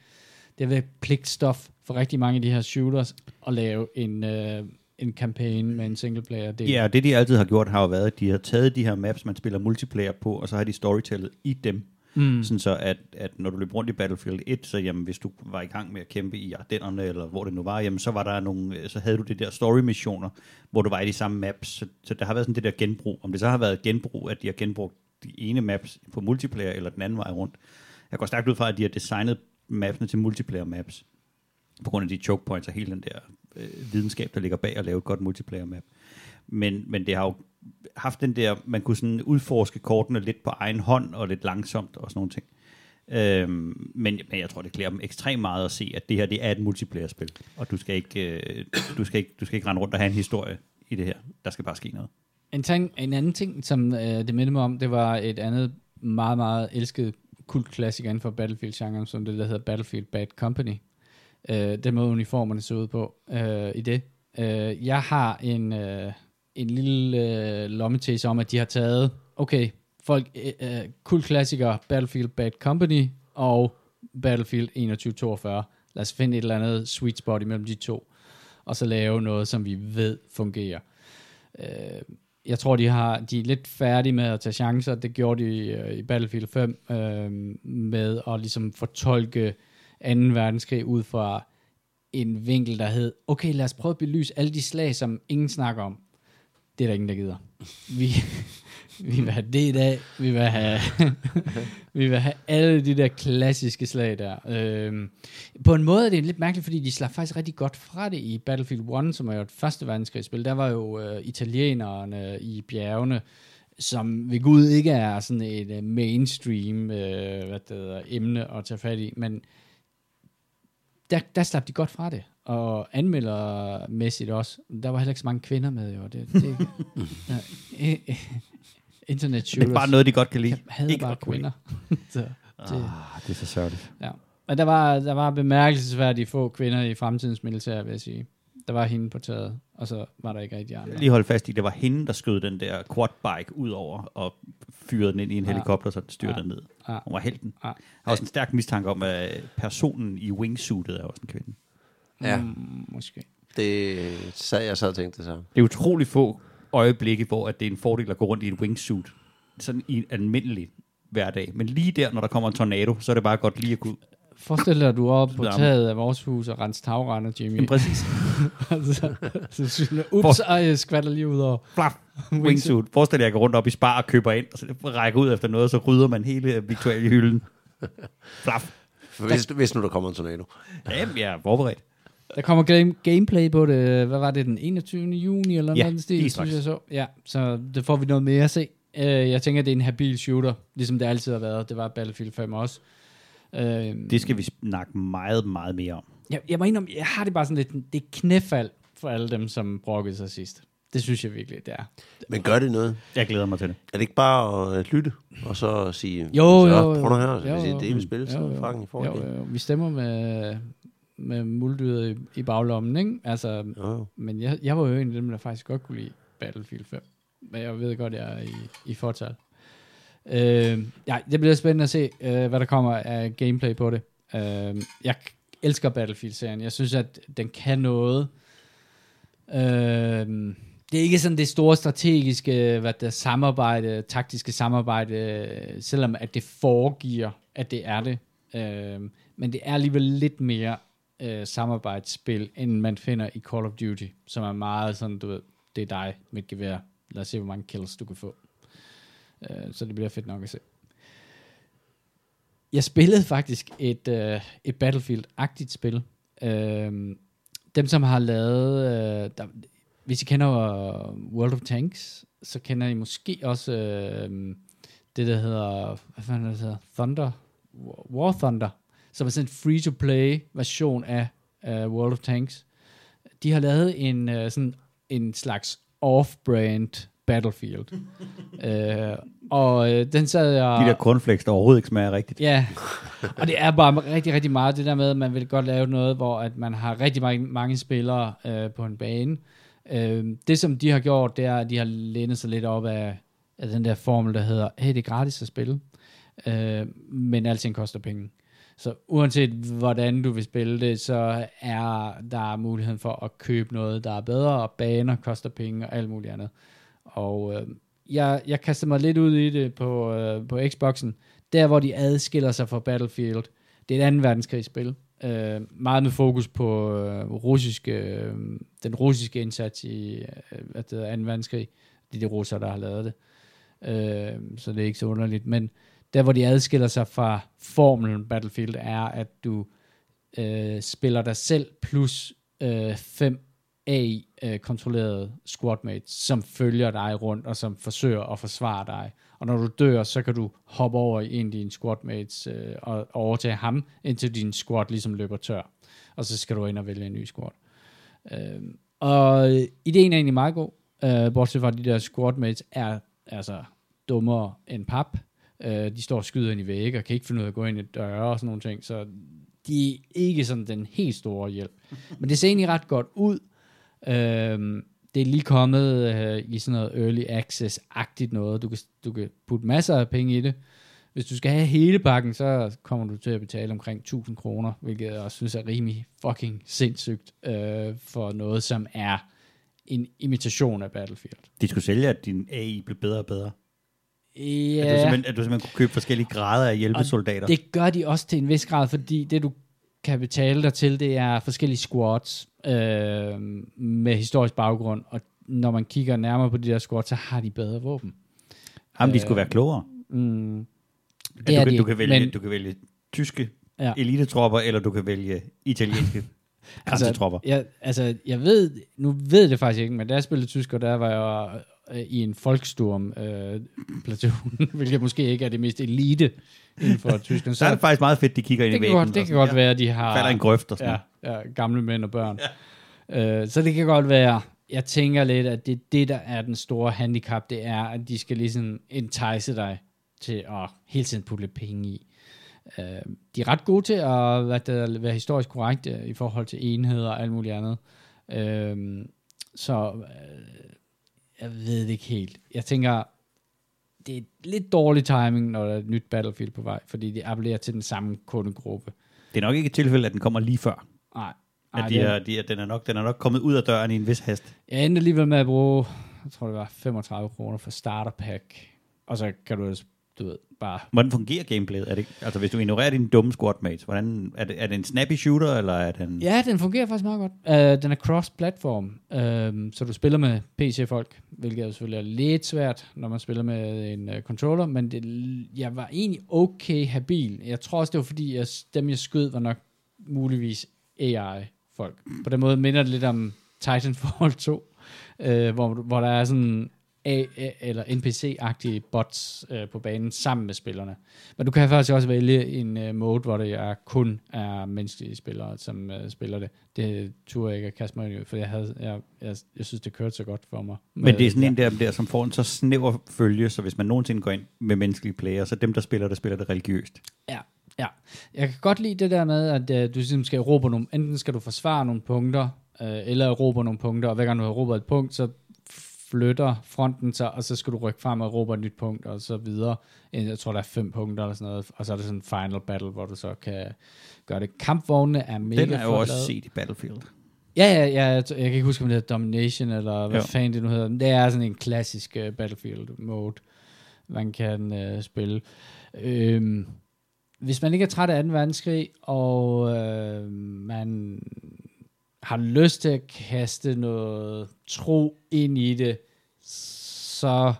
det har været pligtstof for rigtig mange af de her shooters at lave en, øh, en campaign med en singleplayer del. Ja, og det de altid har gjort, har jo været, at de har taget de her maps, man spiller multiplayer på, og så har de storytellet i dem. Mm. Sådan så, at, at når du løb rundt i Battlefield 1, så jamen, hvis du var i gang med at kæmpe i Ardennerne, eller hvor det nu var, jamen, så, var der nogle, øh, så havde du det der story-missioner, hvor du var i de samme maps. Så, så der har været sådan det der genbrug. Om det så har været genbrug, at de har genbrugt de ene maps på multiplayer, eller den anden vej rundt. Jeg går stærkt ud fra, at de har designet mapsene til multiplayer maps. på grund af de choke points og hele den der øh, videnskab, der ligger bag at lave et godt multiplayer map. Men, men det har jo haft den der, man kunne sådan udforske kortene lidt på egen hånd og lidt langsomt og sådan nogle ting. Øhm, men, men jeg tror, det klæder dem ekstremt meget at se, at det her det er et multiplayer-spil, og du skal, ikke, øh, du, skal ikke, du skal ikke rende rundt og have en historie i det her. Der skal bare ske noget. En, ting, en anden ting, som øh, det mindede mig om, det var et andet meget, meget elsket kultklassiker inden for Battlefield-genren, som det der hedder Battlefield Bad Company. Øh, den måde uniformerne så ud på øh, i det. Øh, jeg har en, øh, en lille øh, lommetese om, at de har taget, okay, folk, øh, øh cool kultklassiker Battlefield Bad Company og Battlefield 2142. Lad os finde et eller andet sweet spot imellem de to, og så lave noget, som vi ved fungerer. Øh, jeg tror, de har de er lidt færdige med at tage chancer. Det gjorde de øh, i Battlefield 5 øh, med at ligesom fortolke 2. verdenskrig ud fra en vinkel, der hed, okay, lad os prøve at belyse alle de slag, som ingen snakker om. Det er der ingen, der gider. Vi, *laughs* vi vil have det i dag. Vi vil have, *laughs* vi vil have alle de der klassiske slag der. Øhm, på en måde er det lidt mærkeligt, fordi de slap faktisk rigtig godt fra det i Battlefield 1, som er jo et første verdenskrigsspil. Der var jo øh, italienerne i bjergene, som ved Gud ikke er sådan et øh, mainstream øh, hvad det hedder, emne at tage fat i, men der, der slap de godt fra det og anmeldermæssigt også. Der var heller ikke så mange kvinder med, jo. Det, det, *laughs* ja, internet shooters. Det er bare noget, de godt kan lide. Jeg hader Ikke bare kvinder. *laughs* så, det, Ah, det er så sørgeligt. ja. Men der var, der var bemærkelsesværdigt få kvinder i fremtidens militær, vil jeg sige. Der var hende på taget, og så var der ikke rigtig andre. Lige hold fast i, det var hende, der skød den der quadbike ud over og fyrede den ind i en Ja. helikopter, så den styrte Ja. ned. Ja. Hun var helten. Ja. Jeg har også en stærk mistanke om, at personen i wingsuitet er også en kvinde. Ja, Mm, måske. det sad jeg så og tænkte så. Det er utrolig få øjeblikke, hvor at det er en fordel at gå rundt i et wingsuit. Sådan i en almindelig hverdag. Men lige der, når der kommer en tornado, så er det bare godt lige at gå ud. Forestil dig, at du er oppe på taget af vores hus og renser tagrender, Jimmy. Men præcis. *laughs* så, så synes ups, ej, jeg skvatter lige ud over. Flap. Wingsuit. Forestil dig, at jeg går rundt op i spar og køber ind, og så rækker ud efter noget, så rydder man hele Victoria-hylden. *laughs* Flap. Hvis, hvis nu der kommer en tornado. Jamen, jeg er forberedt. Der kommer game, gameplay på det, hvad var det, den 21. juni eller Ja, noget den stil, synes jeg så. Ja, så det får vi noget mere at se. Uh, jeg tænker, det er en habil shooter, ligesom det altid har været. Det var Battlefield 5 også. Uh, Det skal vi snakke meget, meget mere om. jeg, jeg må indrømme, jeg har det bare sådan lidt, det er knæfald for alle dem, som brokkede sig sidst. Det synes jeg virkelig, det er. Men gør det noget? Jeg glæder mig til det. Er det ikke bare at lytte, og så sige, Jo, så, jo, jo. prøv nu her, Jo, hvis det er jo. det, I vil spille, så Jo, jo. Jo, det. jo, jo. Vi stemmer med, med muldyret i, i baglommen, ikke? Altså, jo. men jeg, jeg var jo en af dem, der faktisk godt kunne lide Battlefield 5. Men jeg ved godt, jeg er i, i fortal. Øh, ja, det bliver spændende at se, øh, hvad der kommer af gameplay på det. Øh, jeg elsker Battlefield-serien. Jeg synes, at den kan noget. Øh, det er ikke sådan det store strategiske hvad der samarbejde, taktiske samarbejde, selvom at det foregiver, at det er det. Øh, men det er alligevel lidt mere øh, samarbejdsspil, end man finder i Call of Duty, som er meget sådan, du ved, det er dig med et gevær. Lad os se, hvor mange kills du kan få. Øh, så det bliver fedt nok at se. Jeg spillede faktisk et, øh, et Battlefield-agtigt spil. Øh, dem, som har lavet... Øh, der, hvis I kender uh, World of Tanks, så kender I måske også øh, det, der hedder... Hvad fanden det, hedder? Thunder? War Thunder. Som er sådan en free-to-play version af uh, World of Tanks. De har lavet en, uh, sådan en slags off-brand Battlefield. uh, *laughs* og uh, den sad jeg... De der cornflakes, der overhovedet ikke smager rigtigt. Ja, og det er bare rigtig, rigtig meget det der med, at man vil godt lave noget, hvor at man har rigtig mange, mange spillere øh, på en bane. Øh, det, som de har gjort, det er, at de har lænet sig lidt op af, af den der formel, der hedder, hey, det er gratis at spille, øh, men alting koster penge. Så uanset hvordan du vil spille det, så er der muligheden for at købe noget, der er bedre, og baner koster penge og alt muligt andet. Og øh, jeg, jeg kaster mig lidt ud i det på, øh, på Xboxen. Der, hvor de adskiller sig fra Battlefield, det er et andet verdenskrigsspil. Øh, meget med fokus på øh, russiske, øh, den russiske indsats i øh, hvad det hedder, 2. verdenskrig. Det er de russere, der har lavet det. Øh, så det er ikke så underligt. Men der, hvor de adskiller sig fra formelen Battlefield, er, at du øh, spiller dig selv plus øh, fem AI-kontrollerede øh, squadmates, som følger dig rundt og som forsøger at forsvare dig. Og når du dør, så kan du hoppe over i en af dine squadmates øh, og overtage ham, indtil din squad ligesom løber tør. Og så skal du ind og vælge en ny squad. Øhm, øh, og ideen er egentlig meget god, øh, bortset fra at de der squadmates er altså dummere end pap. Øh, de står og skyder ind i vægge og kan ikke finde ud af at gå ind i døre og sådan nogle ting, så de er ikke sådan den helt store hjælp. Men det ser egentlig ret godt ud. Øh, det er lige kommet øh, i sådan noget early access-agtigt noget. Du kan, du kan putte masser af penge i det. Hvis du skal have hele pakken, så kommer du til at betale omkring 1000 kroner, hvilket jeg også synes er rimelig fucking sindssygt øh, for noget, som er en imitation af Battlefield. De skulle sælge, at din AI blev bedre og bedre. Ja, At, du simpelthen, at du simpelthen kunne købe forskellige grader af hjælpesoldater. Det gør de også til en vis grad, fordi det du kan betale dig til, det er forskellige squads øh, med historisk baggrund, og når man kigger nærmere på de der squads, så har de bedre våben. Jamen, de skulle være klogere. Mm, det du, kan, de du, kan vælge, men- du kan vælge tyske ja. elitetropper, eller du kan vælge italienske grænsetropper. jeg, altså, jeg ved, nu ved det faktisk ikke, men da jeg spillede tysker, der var jeg øh, i en Volksturm øh, platoon, *laughs* hvilket måske ikke er det mest elite inden for *laughs* Tyskland. Så er det faktisk meget fedt, de kigger ind det i væggen. godt, det kan sådan, godt være, at de har... Falder en grøft og sådan ja, ja, gamle mænd og børn. Ja. Øh, så det kan godt være, jeg tænker lidt, at det det, der er den store handicap, det er, at de skal ligesom entice dig til at hele tiden putte penge i. Øh, de er ret gode til at hvad der, være historisk korrekte i forhold til enheder og alt muligt andet. Øh, så øh, jeg ved det ikke helt. Jeg tænker, det er lidt dårlig timing, når der er et nyt Battlefield på vej, fordi det appellerer til den samme kundegruppe. Det er nok ikke et tilfælde, at den kommer lige før. Nej, At de er, de er, den, er nok, den er nok kommet ud af døren i en vis hast. Jeg endte alligevel med at bruge, jeg tror det var 35 kroner for starter pack. Og så kan du, du ved, bare... Hvordan fungerer gameplayet? Er det, altså, hvis du ignorerer dine dumme squadmates, hvordan, er, det, er det en snappy shooter, eller er den... Ja, den fungerer faktisk meget godt. Uh, den er cross-platform, uh, så du spiller med PC-folk, hvilket jo selvfølgelig er lidt svært, når man spiller med en uh, controller, men det, jeg var egentlig okay habil. Jeg tror også, det var fordi, jeg, dem jeg skød var nok muligvis AI-folk. På den måde minder det lidt om Titanfall *laughs* 2, øh, hvor, hvor der er sådan A, eller NPC-agtige bots øh, på banen sammen med spillerne. Men du kan faktisk også vælge en øh, mode, hvor det er kun er menneskelige spillere, som øh, spiller det. Det turde jeg ikke at kaste mig ind i, for jeg, havde, jeg, jeg, jeg synes, det kørte så godt for mig. Men det er sådan en der, der, som får en så snæver følge, så hvis man nogensinde går ind med menneskelige player, så dem, der spiller det, spiller det religiøst. Ja, ja. Jeg kan godt lide det der med, at uh, du simpelthen skal erobre nogle, enten skal du forsvare nogle punkter, uh, eller erobre nogle punkter, og hver gang du har erobret et punkt, så flytter fronten sig, og så skal du rykke frem og erobre et nyt punkt, og så videre. Jeg tror, der er fem punkter eller sådan noget, og så er det sådan en final battle, hvor du så kan gøre det. Kampvognene er mega Den er jo også set i Battlefield. Ja, ja, ja, jeg, jeg kan ikke huske, om det hedder Domination, eller hvad Jo. fanden det nu hedder. Det er sådan en klassisk uh, Battlefield-mode, man kan uh, spille. Øhm, hvis man ikke er træt af 2. verdenskrig, og øh, man har lyst til at kaste noget tro ind i det, så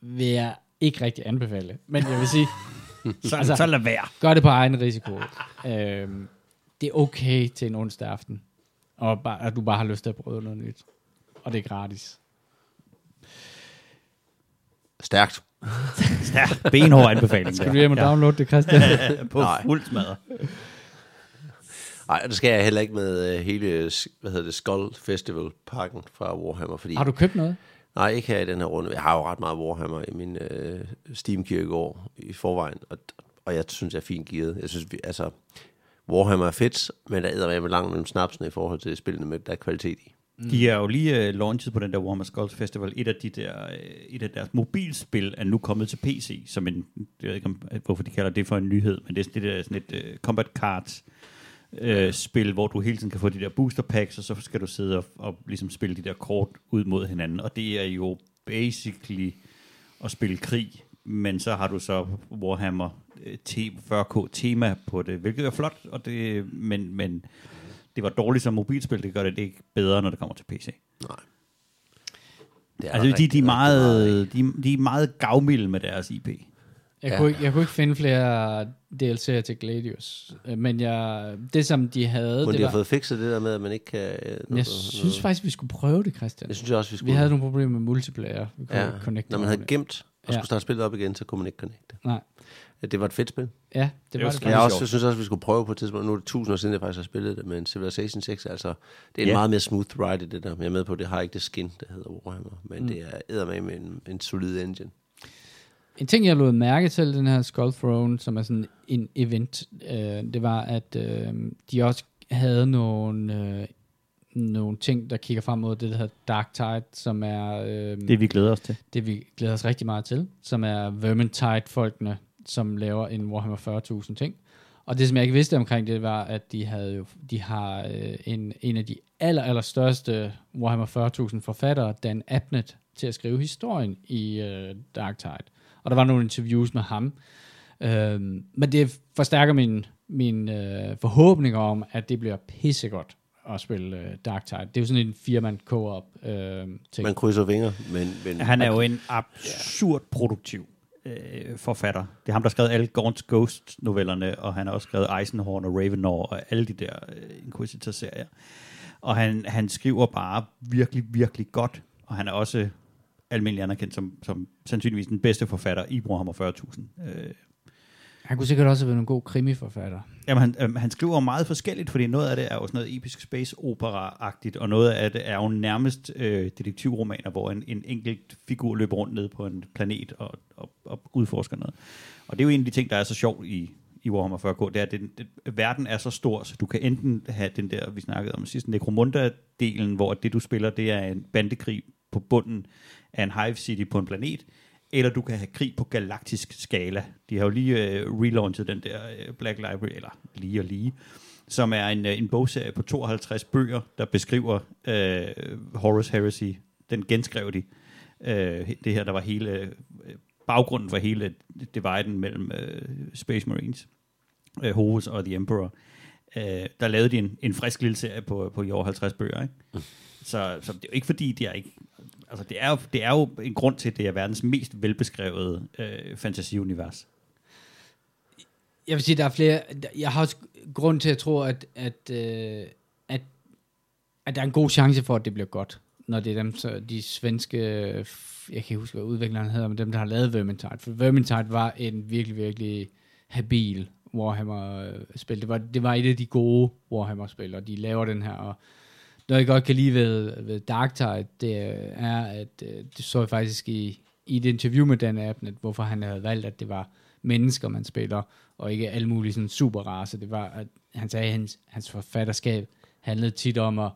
vil jeg ikke rigtig anbefale. Men jeg vil sige, *laughs* Så, Altså- så lad være. gør det på egen risiko. øhm, det er okay til en onsdag aften, og bare, at du bare har lyst til at prøve noget nyt. Og det er gratis. Stærkt. Ja, benhård anbefaling. Skal du hjem og downloade det, Christian? *laughs* På fuld smadre. Nej, det skal jeg heller ikke med uh, hele, hvad hedder det, Skull Festival-pakken fra Warhammer, fordi... har du købt noget? Nej, ikke her i den her runde. Jeg har jo ret meget Warhammer i min uh, Steam-kirkegård i forvejen, og, og jeg synes, jeg er fint gearet. Jeg synes, vi, altså, Warhammer er fedt, men der er med langt mellem snapsene i forhold til spillene, med der er kvalitet i. De er jo lige uh, launchet på den der Warhammer Skulls Festival. Et af, de der, uh, et af deres mobilspil er nu kommet til PC, som en, jeg ved ikke, om, hvorfor de kalder det for en nyhed, men det er det der sådan et uh, combat cards uh, spil, hvor du hele tiden kan få de der booster packs, og så skal du sidde og, og ligesom spille de der kort ud mod hinanden. Og det er jo basically at spille krig, men så har du så Warhammer øh, T- 40K tema på det, hvilket er flot, og det, men, men det var dårligt som mobilspil, det gør det ikke bedre, når det kommer til PC. Nej. Det er Altså, de, de, er meget de, de er meget gavmilde med deres IP. Jeg, Ja. kunne ikke, jeg kunne ikke finde flere DLC'er til Gladius. Øh, Men jeg, det, som de havde, Men det de var... har fået fikset det der med, at man ikke kan... øh, jeg noget- synes noget- faktisk, vi skulle prøve det, Christian. Jeg synes jeg også, vi Vi skulle... havde nogle problemer med multiplayer. Vi kunne ja, ikke connecte når man havde gemt og Ja. skulle starte spillet op igen, så kunne man ikke connecte. Nej. Ja, Det var et fedt spil. Ja, det, Det var var det. Jeg, faktisk. også, jeg synes også, vi skulle prøve på et tidspunkt. Nu er det tusind år siden, jeg faktisk har spillet det, men Civilization 6, altså, det er en Ja. meget mere smooth ride, det der. Jeg er med på, at det har ikke det skin, der hedder Warhammer, men Mm. det er eddermame med en, en solid engine. En ting, jeg lod mærke til, den her Skull Throne, som er sådan en event, øh, det var, at øh, de også havde nogle, øh, nogle ting, der kigger frem mod det, der hedder Dark Tide, som er øh, Det vi glæder os til. det, vi glæder os rigtig meget til, som er Vermintide-folkene, som laver en Warhammer 40.000 ting. Og det, som jeg ikke vidste omkring det, var, at de, havde jo, de har øh, en, en af de aller, aller største Warhammer 40.000 forfattere, Dan Abnett, til at skrive historien i øh, Dark Tide. Og der var nogle interviews med ham. Øhm, men det forstærker min, min øh, forhåbninger om, at det bliver pissegodt at spille øh, Dark Tide. Det er jo sådan en firemand co-op øh, ting. Man krydser vinger, men... men Han er jo en absurd produktiv øh, forfatter. Det er ham, der har skrevet alle Gaunt's Ghost-novellerne, og han har også skrevet Eisenhorn og Ravenor og alle de der øh, Inquisitor-serier. Og han, han skriver bare virkelig, virkelig godt, og han er også almindelig anerkendt som, som sandsynligvis den bedste forfatter i Warhammer 40.000. Øh, Han kunne sikkert også have været en god krimiforfatter. Jamen, han, øhm, han skriver meget forskelligt, fordi noget af det er jo sådan noget episk space opera-agtigt, og noget af det er jo nærmest øh, detektivromaner, hvor en, en enkelt figur løber rundt ned på en planet og, og, og udforsker noget. Og det er jo en af de ting, der er så sjovt i, i Warhammer 40K, det er, at den, den, verden er så stor, så du kan enten have den der, vi snakkede om sidst, Necromunda-delen, hvor det du spiller, det er en bandekrig på bunden af en hive city på en planet, eller du kan have krig på galaktisk skala. De har jo lige øh, relaunchet den der øh, Black Library, eller lige og lige, som er en, øh, en bogserie på 52 bøger, der beskriver øh, Horus Heresy. Den genskrev de. Øh, det her, der var hele øh, baggrunden for hele dividen mellem øh, Space Marines, øh, Horus og The Emperor. Øh, der lavede de en, en frisk lille serie på, på i over 50 bøger. Ikke? Så, så det er jo ikke fordi, det er ikke altså det er, jo, det er jo en grund til, at det er verdens mest velbeskrevede øh, fantasiunivers. Jeg vil sige, der er flere... Jeg har også grund til at tro, at, at, øh, at, at der er en god chance for, at det bliver godt. Når det er dem, så de svenske... Jeg kan ikke huske, hvad udvikleren hedder, men dem, der har lavet Vermintide. For Vermintide var en virkelig, virkelig habil Warhammer-spil. Det var, det var et af de gode Warhammer-spil, og de laver den her... Og noget, jeg godt kan lide ved, ved Darktide, det er, at øh, det så jeg faktisk i, i et interview med Dan Abnett, hvorfor han havde valgt, at det var mennesker, man spiller, og ikke alle mulige sådan superraser. Det var, at han sagde, at hans, hans forfatterskab handlede tit om at,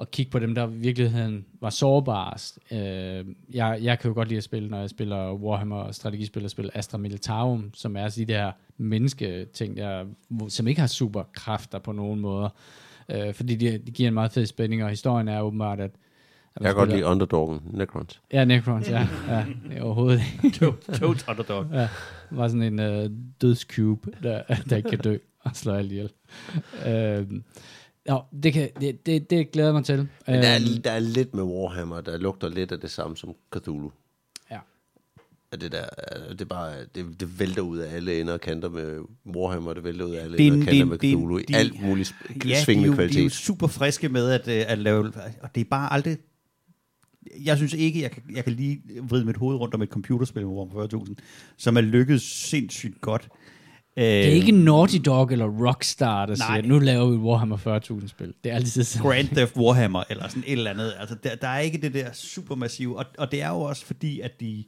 at kigge på dem, der i virkeligheden var sårbarest. Øh, jeg, jeg kan jo godt lide at spille, når jeg spiller Warhammer strategispil og spiller Astra Militarum, som er altså de der mennesketing, der, som ikke har superkræfter på nogen måder. Øh, fordi det de giver en meget fed spænding, og historien er åbenbart, at... at Jeg kan godt lide underdoggen, Necrons. Ja, Necrons, ja. ja det er overhovedet ikke. *laughs* Toad Underdog. Ja, var sådan en øh, dødscube, der, der ikke kan dø og slå alt ihjel. Øhm, jo, det, kan, det, det, det glæder jeg mig til. Men der er, Øhm, der er lidt med Warhammer, der lugter lidt af det samme som Cthulhu. At det der, øh, det er bare, det, det vælter ud af alle ender og kanter med Warhammer, det vælter ud af alle Det er ender og kanter det med Cthulhu. det i alt muligt sp- Ja, de er, svingende jo, de er jo kvalitet. super friske med at, øh, at lave... Og det er bare aldrig... Jeg synes ikke, jeg kan, jeg kan lige vride mit hoved rundt om et computerspil med Warhammer 40.000, som er lykkedes sindssygt godt. Øh, det er ikke Naughty Dog eller Rockstar, der Nej. siger, nu laver vi Warhammer 40.000 spil. Det er altid sådan. Grand *laughs* Theft Warhammer, eller sådan et eller andet. Altså, der, der er ikke det der supermassive, og, og det er jo også fordi, at de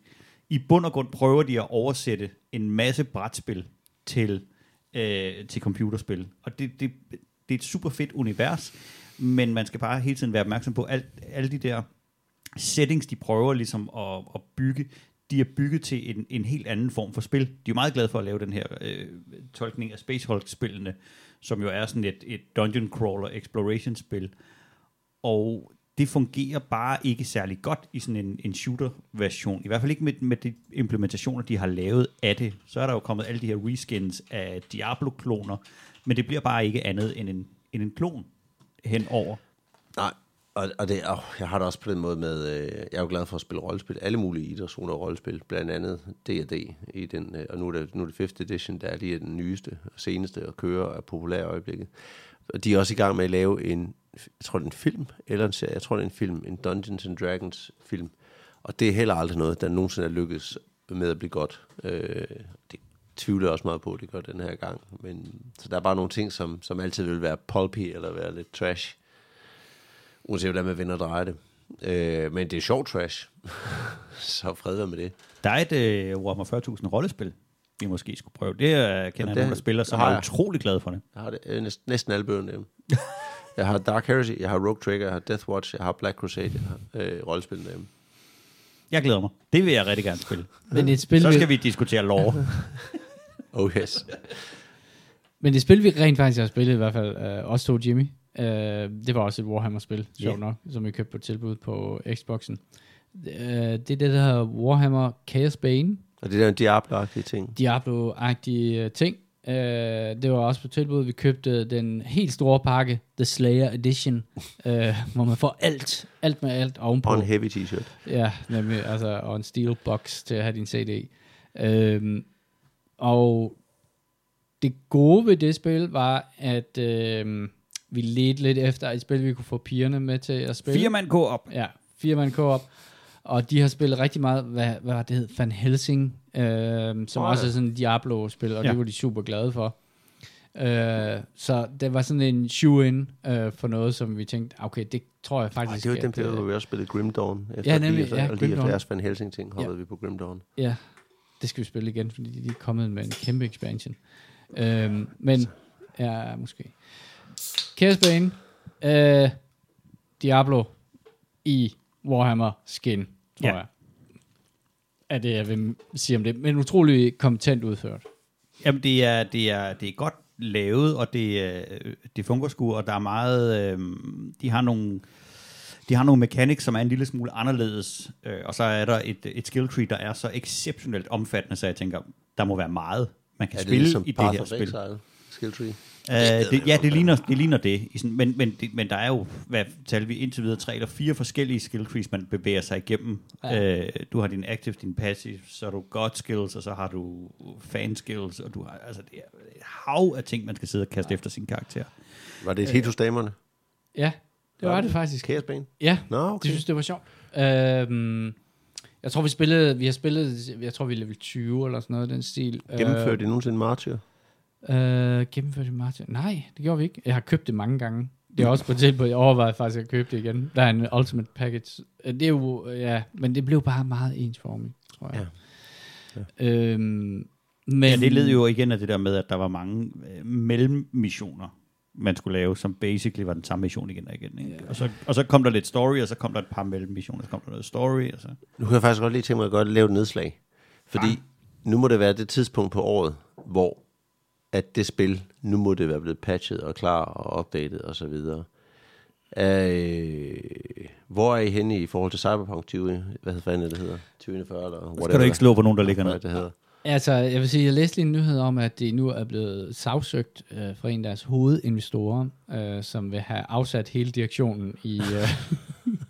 i bund og grund prøver de at oversætte en masse brætspil til, øh, til computerspil. Og det, det, det er et super fedt univers, men man skal bare hele tiden være opmærksom på, alt, alle de der settings, de prøver ligesom at, at bygge, de er bygget til en, en helt anden form for spil. De er jo meget glade for at lave den her øh, tolkning af Space Hulk-spillene, som jo er sådan et, et dungeon crawler exploration spil. Og det fungerer bare ikke særlig godt i sådan en, en shooter-version. I hvert fald ikke med, med de implementationer, de har lavet af det. Så er der jo kommet alle de her reskins af Diablo-kloner, men det bliver bare ikke andet end en, end en klon henover. Nej, Og, og det, åh, jeg har det også på den måde med, øh, jeg er jo glad for at spille rollespil, alle mulige idrætszoner og rollespil, blandt andet D&D i den, øh, og nu er det, nu er det 5th edition, der er lige den nyeste og seneste og kører og er populær i øjeblikket. Og de er også i gang med at lave en, jeg tror det er en film, eller en serie, jeg tror det er en film, en Dungeons and Dragons film. Og det er heller aldrig noget, der nogensinde er lykkedes med at blive godt. Øh, det tvivler jeg også meget på, at det gør den her gang. Men, så der er bare nogle ting, som, som altid vil være pulpy eller være lidt trash. Uanset hvordan man vender og drejer det. Øh, men det er sjovt trash. *laughs* så fred være med det. Der er et øh, Warhammer 40.000 rollespil, vi måske skulle prøve. Det øh, kender jeg det- nogen, der spiller, som er jeg. utrolig glade for det. Jeg har det, øh, næsten, næsten alle bøgerne. *laughs* jeg har Dark Heresy, jeg har Rogue Trigger, jeg har Death Watch, jeg har Black Crusade, jeg har øh, rollespillene hjemme. Jeg glæder mig. Det vil jeg rigtig gerne spille. Men et spil, Så skal vi diskutere lore. *laughs* Oh yes. men det spil, vi rent faktisk har spillet, i hvert fald øh, os to Jimmy, øh, det var også et Warhammer-spil, sjovt Ja. nok, som vi købte på tilbud på Xboxen. Øh, det er det, der hedder Warhammer Chaos Bane. Og det der en Diablo-agtige ting. Diablo-agtige ting. Øh, det var også på tilbud. Vi købte den helt store pakke, The Slayer Edition, *laughs* øh, hvor man får alt, alt med alt ovenpå. Og en heavy t-shirt. Ja, nemlig, altså, og en steel box til at have din CD i. Øhm, og det gode ved det spil var, at øhm, vi ledte lidt efter et spil, vi kunne få pigerne med til at spille. Fire mand op. Ja, fire mand co-op. Og de har spillet rigtig meget, hvad, hvad var det hed, Van Helsing, øhm, som Åh, også er sådan et Diablo-spil, og Ja. det var de super glade for. Øh, så det var sådan en shoe-in øh, for noget, som vi tænkte, okay, det tror jeg faktisk... det var den periode, øh, hvor vi også spillede Grim Dawn. Efter Ja, nemlig, lige, ja, og Grim lige efter deres Van Helsing ting hoppede Ja. vi på Grim Dawn. Ja, det skal vi spille igen, fordi de er kommet med en kæmpe expansion. Øhm, men, ja, måske. Chaos Bane, øh, Diablo i Warhammer skin, tror Ja. jeg. Er det, jeg vil sige om det. Men utrolig kompetent udført. Jamen, det er, det er, det er godt lavet, og det, øh, det fungerer sgu, og der er meget... Øh, de har nogle... De har nogle mechanics, som er en lille smule anderledes, øh, og så er der et, et skill tree, der er så exceptionelt omfattende, så jeg tænker, der må være meget, man kan Er det spille ligesom i det her spil. Exile? Skill tree? Uh, det, ja, det ligner, det ligner det. I sådan, men, men, det. men der er jo, hvad taler vi indtil videre, tre eller fire forskellige skill trees, man bevæger sig igennem. Ja. Uh, du har din active, din passive, så har du god skills, og så har du fan skills, og du har, altså det er et hav af ting, man skal sidde og kaste ja. efter sin karakter. Var det et hit hos damerne? Ja, det var det faktisk. Chaos Bane? Ja, Nå, okay. okay. de synes, det var sjovt. Øhm, jeg tror, vi spillede, vi har spillet, jeg tror, vi er level 20 eller sådan noget i den stil. Gennemførte de nogensinde Martyr? Øh, gennemførte vi Martin? Nej, det gjorde vi ikke. Jeg har købt det mange gange. Det er også på tilbud. Jeg overvejede faktisk at købe det igen. Der er en Ultimate Package. Øh, Det er jo, ja, men det blev bare meget ensformigt, tror jeg. Ja. Øhm, men, Men, ja, det led jo igen af det der med, at der var mange øh, mellemmissioner, man skulle lave, som basically var den samme mission igen og igen. Ikke? Ja. Og, så, og så kom der lidt story, og så kom der et par mellemmissioner, så kom der noget story, og så... Nu kan jeg faktisk godt lige tænke mig at godt lave et nedslag. Fordi Ja. nu må det være det tidspunkt på året, hvor at det spil, nu må det være blevet patchet og klar og opdateret og så videre. Øh, hvor er I henne i forhold til Cyberpunk 20? Hvad fanden det hedder? 2040 eller whatever. Skal du ikke slå på nogen, der ligger ned? det hedder. Altså, jeg vil sige, jeg læste lige en nyhed om, at det nu er blevet sagsøgt øh, fra en af deres hovedinvestorer, øh, som vil have afsat hele direktionen i, øh,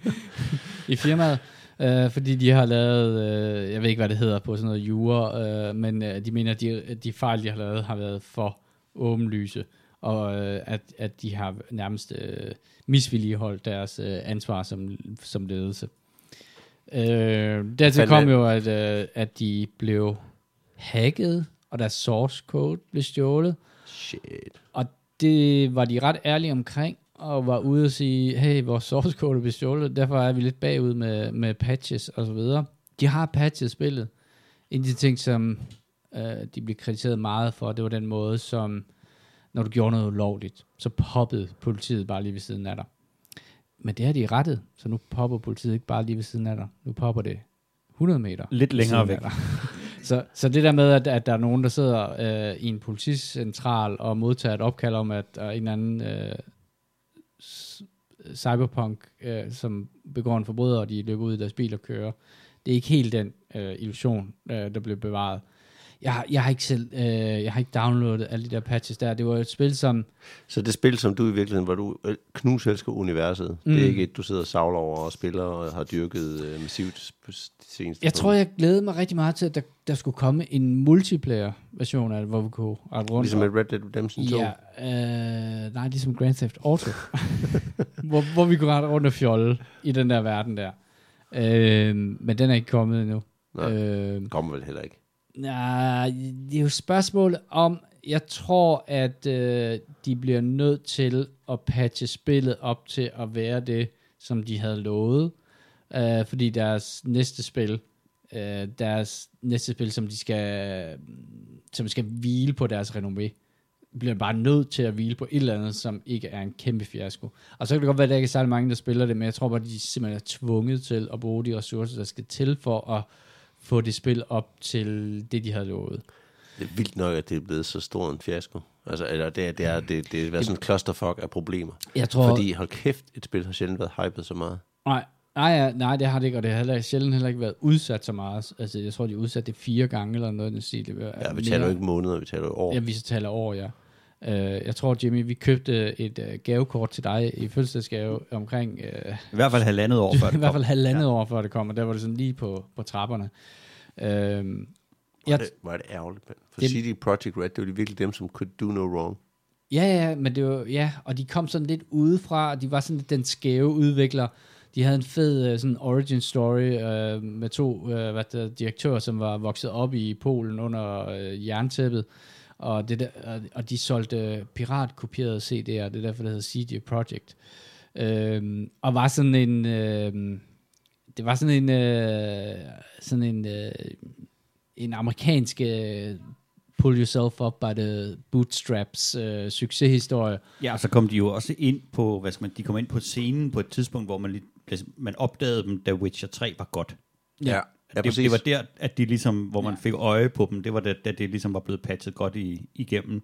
*laughs* i firmaet. Øh, fordi de har lavet, øh, jeg ved ikke, hvad det hedder på sådan noget jura, øh, men øh, de mener, at de, at de fejl, de har lavet, har været for åbenlyse, og øh, at, at de har nærmest øh, misvilligeholdt deres øh, ansvar som, som ledelse. Øh, dertil kom jo, at, øh, at de blev hacket, og deres source code blev stjålet. Shit. Og det var de ret ærlige omkring, og var ude og sige, hey, vores source code er blevet stjålet, derfor er vi lidt bagud med, med patches og så videre. De har patchet spillet. En af de ting, som øh, de blev kritiseret meget for, det var den måde, som når du gjorde noget ulovligt, så poppede politiet bare lige ved siden af dig. Men det har de rettet, så nu popper politiet ikke bare lige ved siden af dig. Nu popper det 100 meter. Lidt længere væk. *laughs* så, så det der med, at, at der er nogen, der sidder øh, i en politicentral og modtager et opkald om, at der er en anden øh, cyberpunk, øh, som begår en forbryder, og de løber ud i deres bil og kører. Det er ikke helt den øh, illusion, øh, der blev bevaret. Jeg, har- jeg har ikke selv, øh, jeg har ikke downloadet alle de der patches der. Det var et spil, som, Så det spil, som du i virkeligheden, hvor du øh, knuselsker universet, mm. det er Mm. ikke et, du sidder og savler over og spiller og har dyrket øh, massivt de seneste jeg tror, jeg glædede mig rigtig meget til, at der, der skulle komme en multiplayer-version af det, hvor vi kunne rette rundt. Ligesom et Red Dead Redemption 2. Ja, øh, nej, ligesom Grand Theft Auto. *laughs* hvor, hvor vi kunne rette rundt og fjolle i den der verden der. Øh, men den er ikke kommet endnu. Nej. Øh, Kommer vel heller ikke nej, det er jo spørgsmålet om, jeg tror, at øh, de bliver nødt til at patche spillet op til at være det, som de havde lovet. Øh, fordi deres næste spil, øh, deres næste spil, som de skal, som skal hvile på deres renommé, bliver bare nødt til at hvile på et eller andet, som ikke er en kæmpe fiasko. Og så kan det godt være, at der ikke er særlig mange, der spiller det, men jeg tror bare, at de simpelthen er tvunget til at bruge de ressourcer, der skal til for at få det spil op til det, de havde lovet. Det er vildt nok, at det er blevet så stor en fiasko. Altså, eller det, er- det er, det, det er været sådan en clusterfuck af problemer. Jeg tror, Fordi, hold kæft, et spil har sjældent været hypet så meget. Nej, nej, nej, det har det ikke, og det har heller, sjældent heller ikke været udsat så meget. Altså, jeg tror, de er udsat det fire gange eller noget den stil. Det Ja, vi taler jo ikke måneder, vi taler jo år. Ja, vi taler år, ja. Uh, jeg tror, Jimmy, vi købte et uh, gavekort til dig i fødselsdagsgave omkring, uh, I hvert fald halvandet år før *laughs* i det hvert kom. fald halvandet ja. år før det kom, og der var det sådan lige på, på trapperne. Uh, jeg, er det, er det ærgerligt, mand. For Det- CD Projekt Red, det var de virkelig dem, som could do no wrong. Ja, ja, men det var, ja, og de kom sådan lidt udefra, og de var sådan lidt den skæve udvikler. De havde en fed uh, sådan origin story uh, med to uh, hvad hedder, direktører, som var vokset op i Polen under uh, jerntæppet, og, det der, og, de solgte piratkopierede CD'er, det er derfor, det hedder CD Projekt. Uh, og var sådan en, uh, det var sådan en, uh, sådan en, uh, en amerikansk uh, pull yourself up by the bootstraps uh, succeshistorie. Ja, og så kom de jo også ind på, hvad skal man, de kom ind på scenen på et tidspunkt, hvor man, lige, altså, man opdagede dem, da Witcher 3 var godt. Ja, ja det, præcis. det var der, at de ligesom, hvor man fik øje på dem, det var da, da det ligesom var blevet patchet godt i, igennem.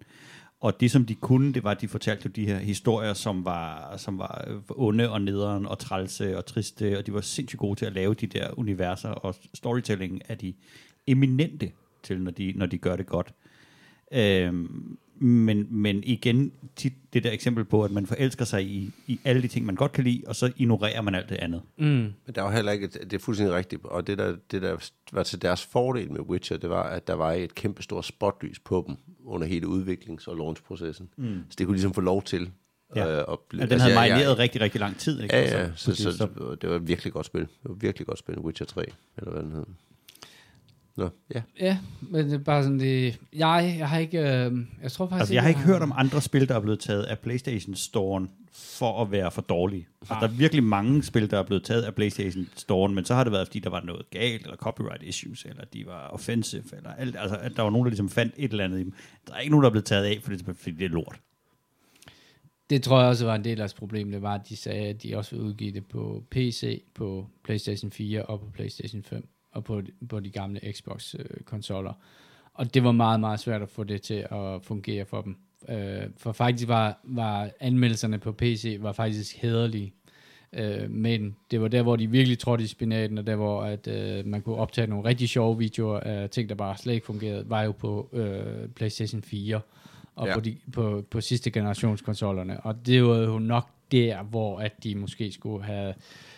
Og det, som de kunne, det var, at de fortalte jo de her historier, som var, som var øh, onde og nederen og trælse og triste, og de var sindssygt gode til at lave de der universer, og storytelling er de eminente til, når de, når de gør det godt. Øhm, men, men igen, tit det der eksempel på, at man forelsker sig i, i alle de ting, man godt kan lide, og så ignorerer man alt det andet. Mm. Men der var heller ikke, det er fuldstændig rigtigt, og det der, det der var til deres fordel med Witcher, det var, at der var et kæmpe stort spotlys på dem under hele udviklings- og launchprocessen. Mm. Så det kunne ligesom få lov til Ja. øh, blive... Ja, den havde jeg- jeg- marineret rigtig, rigtig lang tid. Ikke? Ja, ja, Og så, så, så, så, det var et virkelig godt spil. Det var et virkelig godt spil, Witcher 3, eller hvad den hed. Nå, ja. Ja, men det er bare sådan det... Jeg, jeg har ikke... Øh, jeg tror faktisk altså, jeg har ikke hørt om andre spil, der er blevet taget af PlayStation Storen for at være for dårlige. Altså, Ah. der er virkelig mange spil, der er blevet taget af PlayStation Storen, men så har det været, fordi der var noget galt, eller copyright issues, eller de var offensive, eller alt, altså, at der var nogen, der ligesom fandt et eller andet i dem. Der er ikke nogen, der er blevet taget af, fordi det, fordi det er lort. Det tror jeg også var en del af deres problem. Det var, at de sagde, at de også ville udgive det på PC, på PlayStation 4 og på PlayStation 5 og på, på de gamle Xbox-konsoller. Og det var meget, meget svært at få det til at fungere for dem. Øh, for faktisk var, var anmeldelserne på PC var faktisk hederlige. Øh, men det var der, hvor de virkelig trådte i spinaten, og der, hvor at, øh, man kunne optage nogle rigtig sjove videoer af ting, der bare slet ikke fungerede, var jo på øh, PlayStation 4 og Ja. på, de, på, på sidste generationskonsollerne. Og det var jo nok der, hvor at de måske skulle have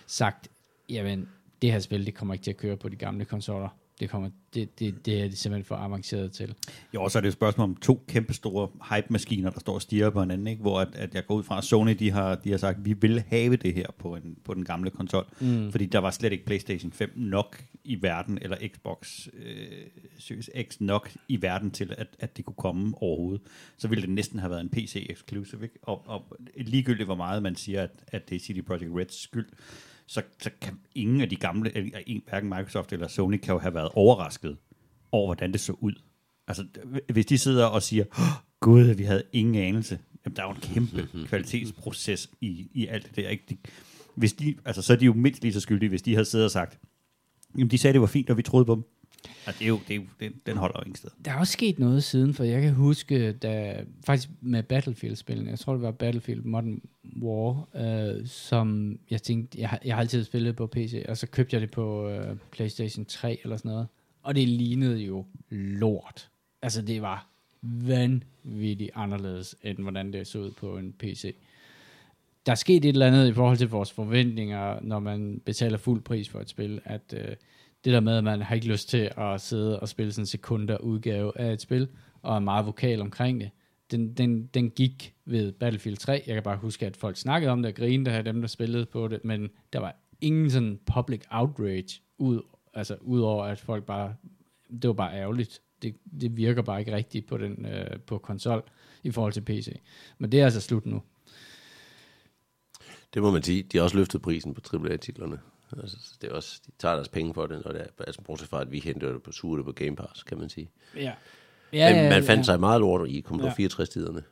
sagt, jamen, det her spil, det kommer ikke til at køre på de gamle konsoller. Det, kommer, det, det, det er de simpelthen for avanceret til. Jo, og så er det et spørgsmål om to kæmpe store hype-maskiner, der står og stiger på hinanden, ikke? hvor at, at jeg går ud fra, at Sony de har, de har sagt, at vi vil have det her på, en, på den gamle konsol, mm. fordi der var slet ikke PlayStation 5 nok i verden, eller Xbox øh, Series X nok i verden til, at, at det kunne komme overhovedet. Så ville det næsten have været en PC-exclusive, ikke? Og, og ligegyldigt hvor meget man siger, at, at det er CD Projekt Reds skyld, så, så kan ingen af de gamle, hverken Microsoft eller Sony, kan jo have været overrasket over, hvordan det så ud. Altså, hvis de sidder og siger, oh, gud, vi havde ingen anelse. Jamen, der er jo en kæmpe *laughs* kvalitetsproces i, i alt det der. Ikke? De, hvis de, altså, så er de jo mindst lige så skyldige, hvis de havde siddet og sagt, jamen, de sagde, det var fint, og vi troede på dem. Og det er jo, det er jo, det, den holder jo ingen sted. Der er også sket noget siden, for jeg kan huske, da, faktisk med Battlefield-spillene, jeg tror det var Battlefield Modern War, øh, som jeg tænkte, jeg, jeg har altid spillet på PC, og så købte jeg det på øh, PlayStation 3 eller sådan noget, og det lignede jo lort. Altså, det var vanvittigt anderledes, end hvordan det så ud på en PC. Der er sket et eller andet i forhold til vores forventninger, når man betaler fuld pris for et spil, at øh, det der med, at man har ikke lyst til at sidde og spille sådan en sekunder udgave af et spil, og er meget vokal omkring det, den, den, den gik ved Battlefield 3. Jeg kan bare huske, at folk snakkede om det og grinede af dem, der spillede på det, men der var ingen sådan public outrage ud, altså ud over, at folk bare, det var bare ærgerligt. Det, det virker bare ikke rigtigt på, den, øh, på konsol i forhold til PC. Men det er altså slut nu. Det må man sige. De har også løftet prisen på AAA-titlerne. Altså, det er også, de tager deres penge for det, når det er, altså bortset fra, at vi henter det på suger det på Game Pass, kan man sige. Ja. Ja, men man fandt ja. sig meget lort i Commodore Ja. 64-tiderne.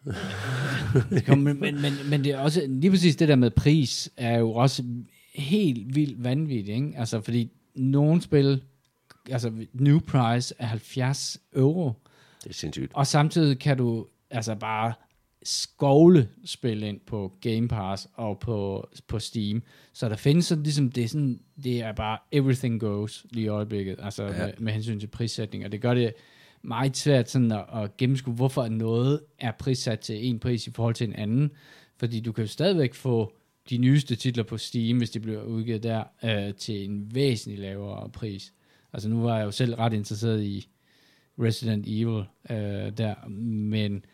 Kom, men, men, men, men det er også, lige præcis det der med pris, er jo også helt vildt vanvittigt, ikke? Altså, fordi nogle spil, altså new price er 70 euro, Det er sindssygt. og samtidig kan du altså bare skovle spil ind på Game Pass og på, på Steam. Så der findes sådan ligesom, det er, sådan, det er bare everything goes lige i øjeblikket, altså Ja. med, med hensyn til prissætning, og det gør det meget svært sådan at, at gennemskue, hvorfor noget er prissat til en pris i forhold til en anden, fordi du kan jo stadigvæk få de nyeste titler på Steam, hvis de bliver udgivet der, øh, til en væsentlig lavere pris. Altså nu var jeg jo selv ret interesseret i Resident Evil øh, der, men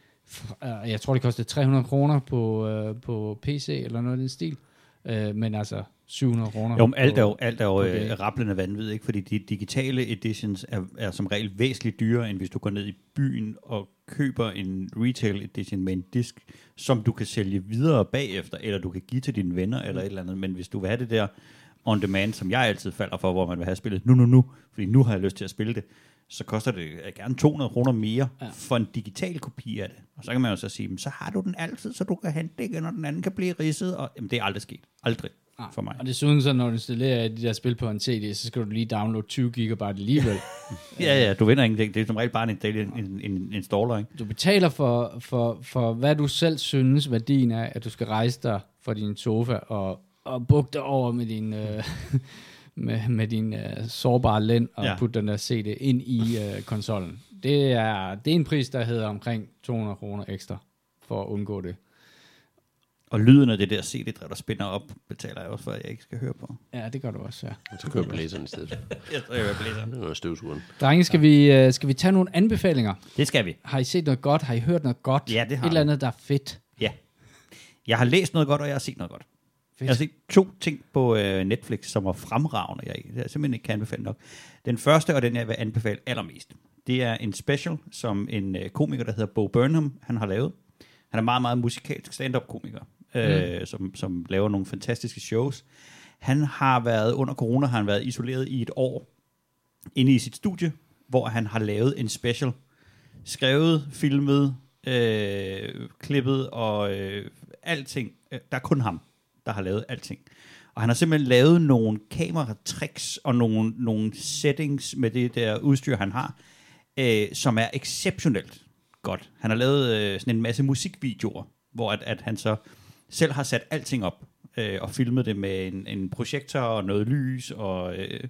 jeg tror, det kostede 300 kroner på, øh, på PC, eller noget i den stil. Øh, men altså 700 kroner. Jo, men alt er jo, alt er jo Okay. øh, rablende vanvid, ikke? fordi de digitale editions er, er som regel væsentligt dyrere, end hvis du går ned i byen og køber en retail edition med en disk, som du kan sælge videre bagefter, eller du kan give til dine venner, eller et eller andet. Men hvis du vil have det der on demand, som jeg altid falder for, hvor man vil have spillet nu, nu, nu, fordi nu har jeg lyst til at spille det, så koster det øh, gerne 200 kroner mere Ja. for en digital kopi af det. Og så kan man jo så sige, "Men så har du den altid, så du kan hente det igen, og den anden kan blive ridset. Og, jamen, det er aldrig sket. Aldrig Nej. for mig. Og desuden så, når du installerer de der spil på en CD, så skal du lige downloade 20 gigabyte alligevel. *laughs* Ja, ja, du vinder ingenting. Det er som regel bare en, en, en, en installer, ikke? du betaler for, for, for, hvad du selv synes, værdien er, at du skal rejse dig fra din sofa og, og bukke dig over med din, øh, med, med din øh, sårbare lænd og ja. Ja. putte den der CD ind i øh, konsollen. Det er, det er en pris, der hedder omkring 200 kroner ekstra for at undgå det. Og lyden af det der CD-drev, der spinner op, betaler jeg også for, at jeg ikke skal høre på. Ja, det gør du også, ja. Så kører blæseren i stedet. *laughs* Jeg tror, jeg blæser. Det er støvsugeren. Drenge, skal vi, øh, skal vi tage nogle anbefalinger? Det skal vi. Har I set noget godt? Har I hørt noget godt? Ja, det har Et eller andet, der er fedt. Ja. Jeg har læst noget godt, og jeg har set noget godt. Jeg har set to ting på øh, Netflix, som var fremragende, jeg, jeg simpelthen ikke kan anbefale nok. Den første, og den jeg vil anbefale allermest, det er en special, som en øh, komiker, der hedder Bo Burnham, han har lavet. Han er meget, meget musikalsk stand-up-komiker, øh, som, som laver nogle fantastiske shows. Han har været, under corona har han været isoleret i et år, inde i sit studie, hvor han har lavet en special. Skrevet, filmet, øh, klippet og øh, alting. Øh, Der er kun ham, der har lavet alting. Og han har simpelthen lavet nogle kameratricks og nogle, nogle settings med det der udstyr, han har, øh, som er exceptionelt godt. Han har lavet øh, sådan en masse musikvideoer, hvor at, at han så selv har sat alting op øh, og filmet det med en, en projektor og noget lys og øh,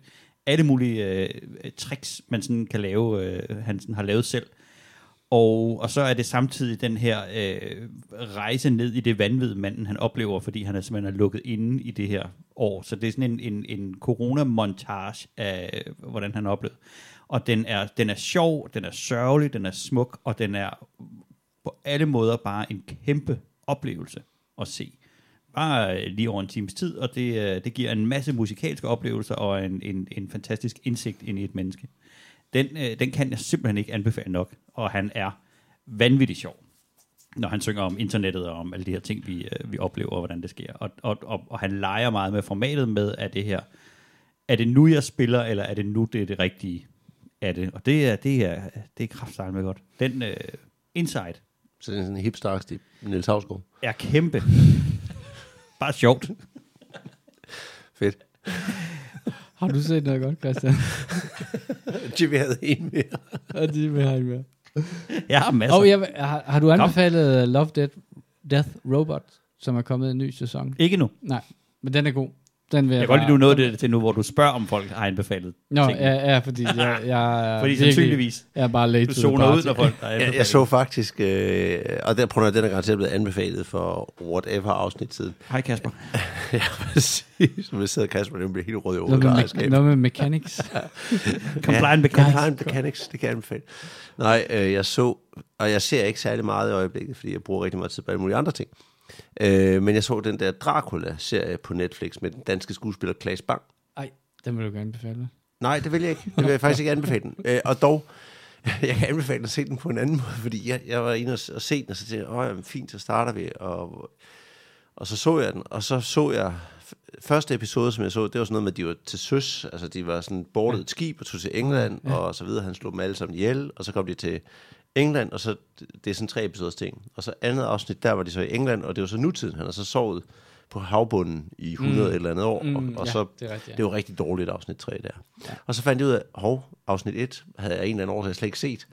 alle mulige øh, tricks, man sådan kan lave, øh, han sådan har lavet selv. Og, og så er det samtidig den her øh, rejse ned i det vanvid, manden han oplever, fordi han er simpelthen er lukket inde i det her år. Så det er sådan en, en, en corona-montage af, hvordan han oplevede. Og den er, den er sjov, den er sørgelig, den er smuk, og den er på alle måder bare en kæmpe oplevelse at se. Bare øh, lige over en times tid, og det, øh, det giver en masse musikalske oplevelser og en, en, en fantastisk indsigt ind i et menneske. Den, øh, den kan jeg simpelthen ikke anbefale nok, og han er vanvittig sjov, når han synger om internettet og om alle de her ting, vi, øh, vi oplever, og hvordan det sker. Og, og, og, og han leger meget med formatet med, at det her, er det nu, jeg spiller, eller er det nu, det er det rigtige af det? Og det er, det er, det er kraftstejl med godt. Den øh, Inside Så det er sådan en hipster i Niels Havsgaard. er kæmpe. Bare sjovt. Fedt. Har du set noget godt, Christian? *laughs* Jimmy havde en mere. Det vil jeg med. Jeg har masser. Og jeg, har, har du anbefalet Love, Death, Death Robot, som er kommet i en ny sæson? Ikke nu. Nej, men den er god. Den vil Jeg kan godt lide, du nåede det til nu, hvor du spørger, om folk har anbefalet Nå, tingene. ja, ja, fordi jeg, jeg *laughs* er Fordi virkelig- sandsynligvis, Jeg er bare late du to the zoner ud, når folk har *laughs* Jeg, jeg så faktisk, øh, og der, prøv at den er garanteret blevet anbefalet for whatever afsnit siden. Hej Kasper. *laughs* ja, præcis. Som jeg sidder Kasper, den bliver helt rød i Noget med, hovedet. me- noget med mechanics. Compliant mechanics. Compliant Mechanics, det kan jeg anbefale. Nej, øh, jeg så, og jeg ser ikke særlig meget i øjeblikket, fordi jeg bruger rigtig meget tid på alle mulige andre ting. Øh, men jeg så den der Dracula-serie på Netflix med den danske skuespiller Klaas Bang. Ej, den vil du gerne anbefale. Nej, det vil jeg ikke. Det vil jeg faktisk ikke anbefale den. Øh, og dog, *laughs* jeg kan anbefale at se den på en anden måde, fordi jeg, jeg var inde og, og se den, og så tænkte jeg, åh, jamen, fint, så starter vi. Og, og så så jeg den, og så så jeg, første episode, som jeg så, det var sådan noget med, at de var til søs, altså de var sådan bordet et skib og tog til England, ja. og så videre, han slog dem alle sammen ihjel, og så kom de til England, og så, det er sådan tre episoders ting. Og så andet afsnit, der var de så i England, og det var så nutiden, han har så sovet på havbunden i 100 mm. eller andet år, Mm, og, og ja, så det er rigtigt, ja. det var rigtig dårligt afsnit 3 der. Ja. Og så fandt jeg ud af, hov, afsnit 1 havde jeg en eller anden årsag slet ikke set.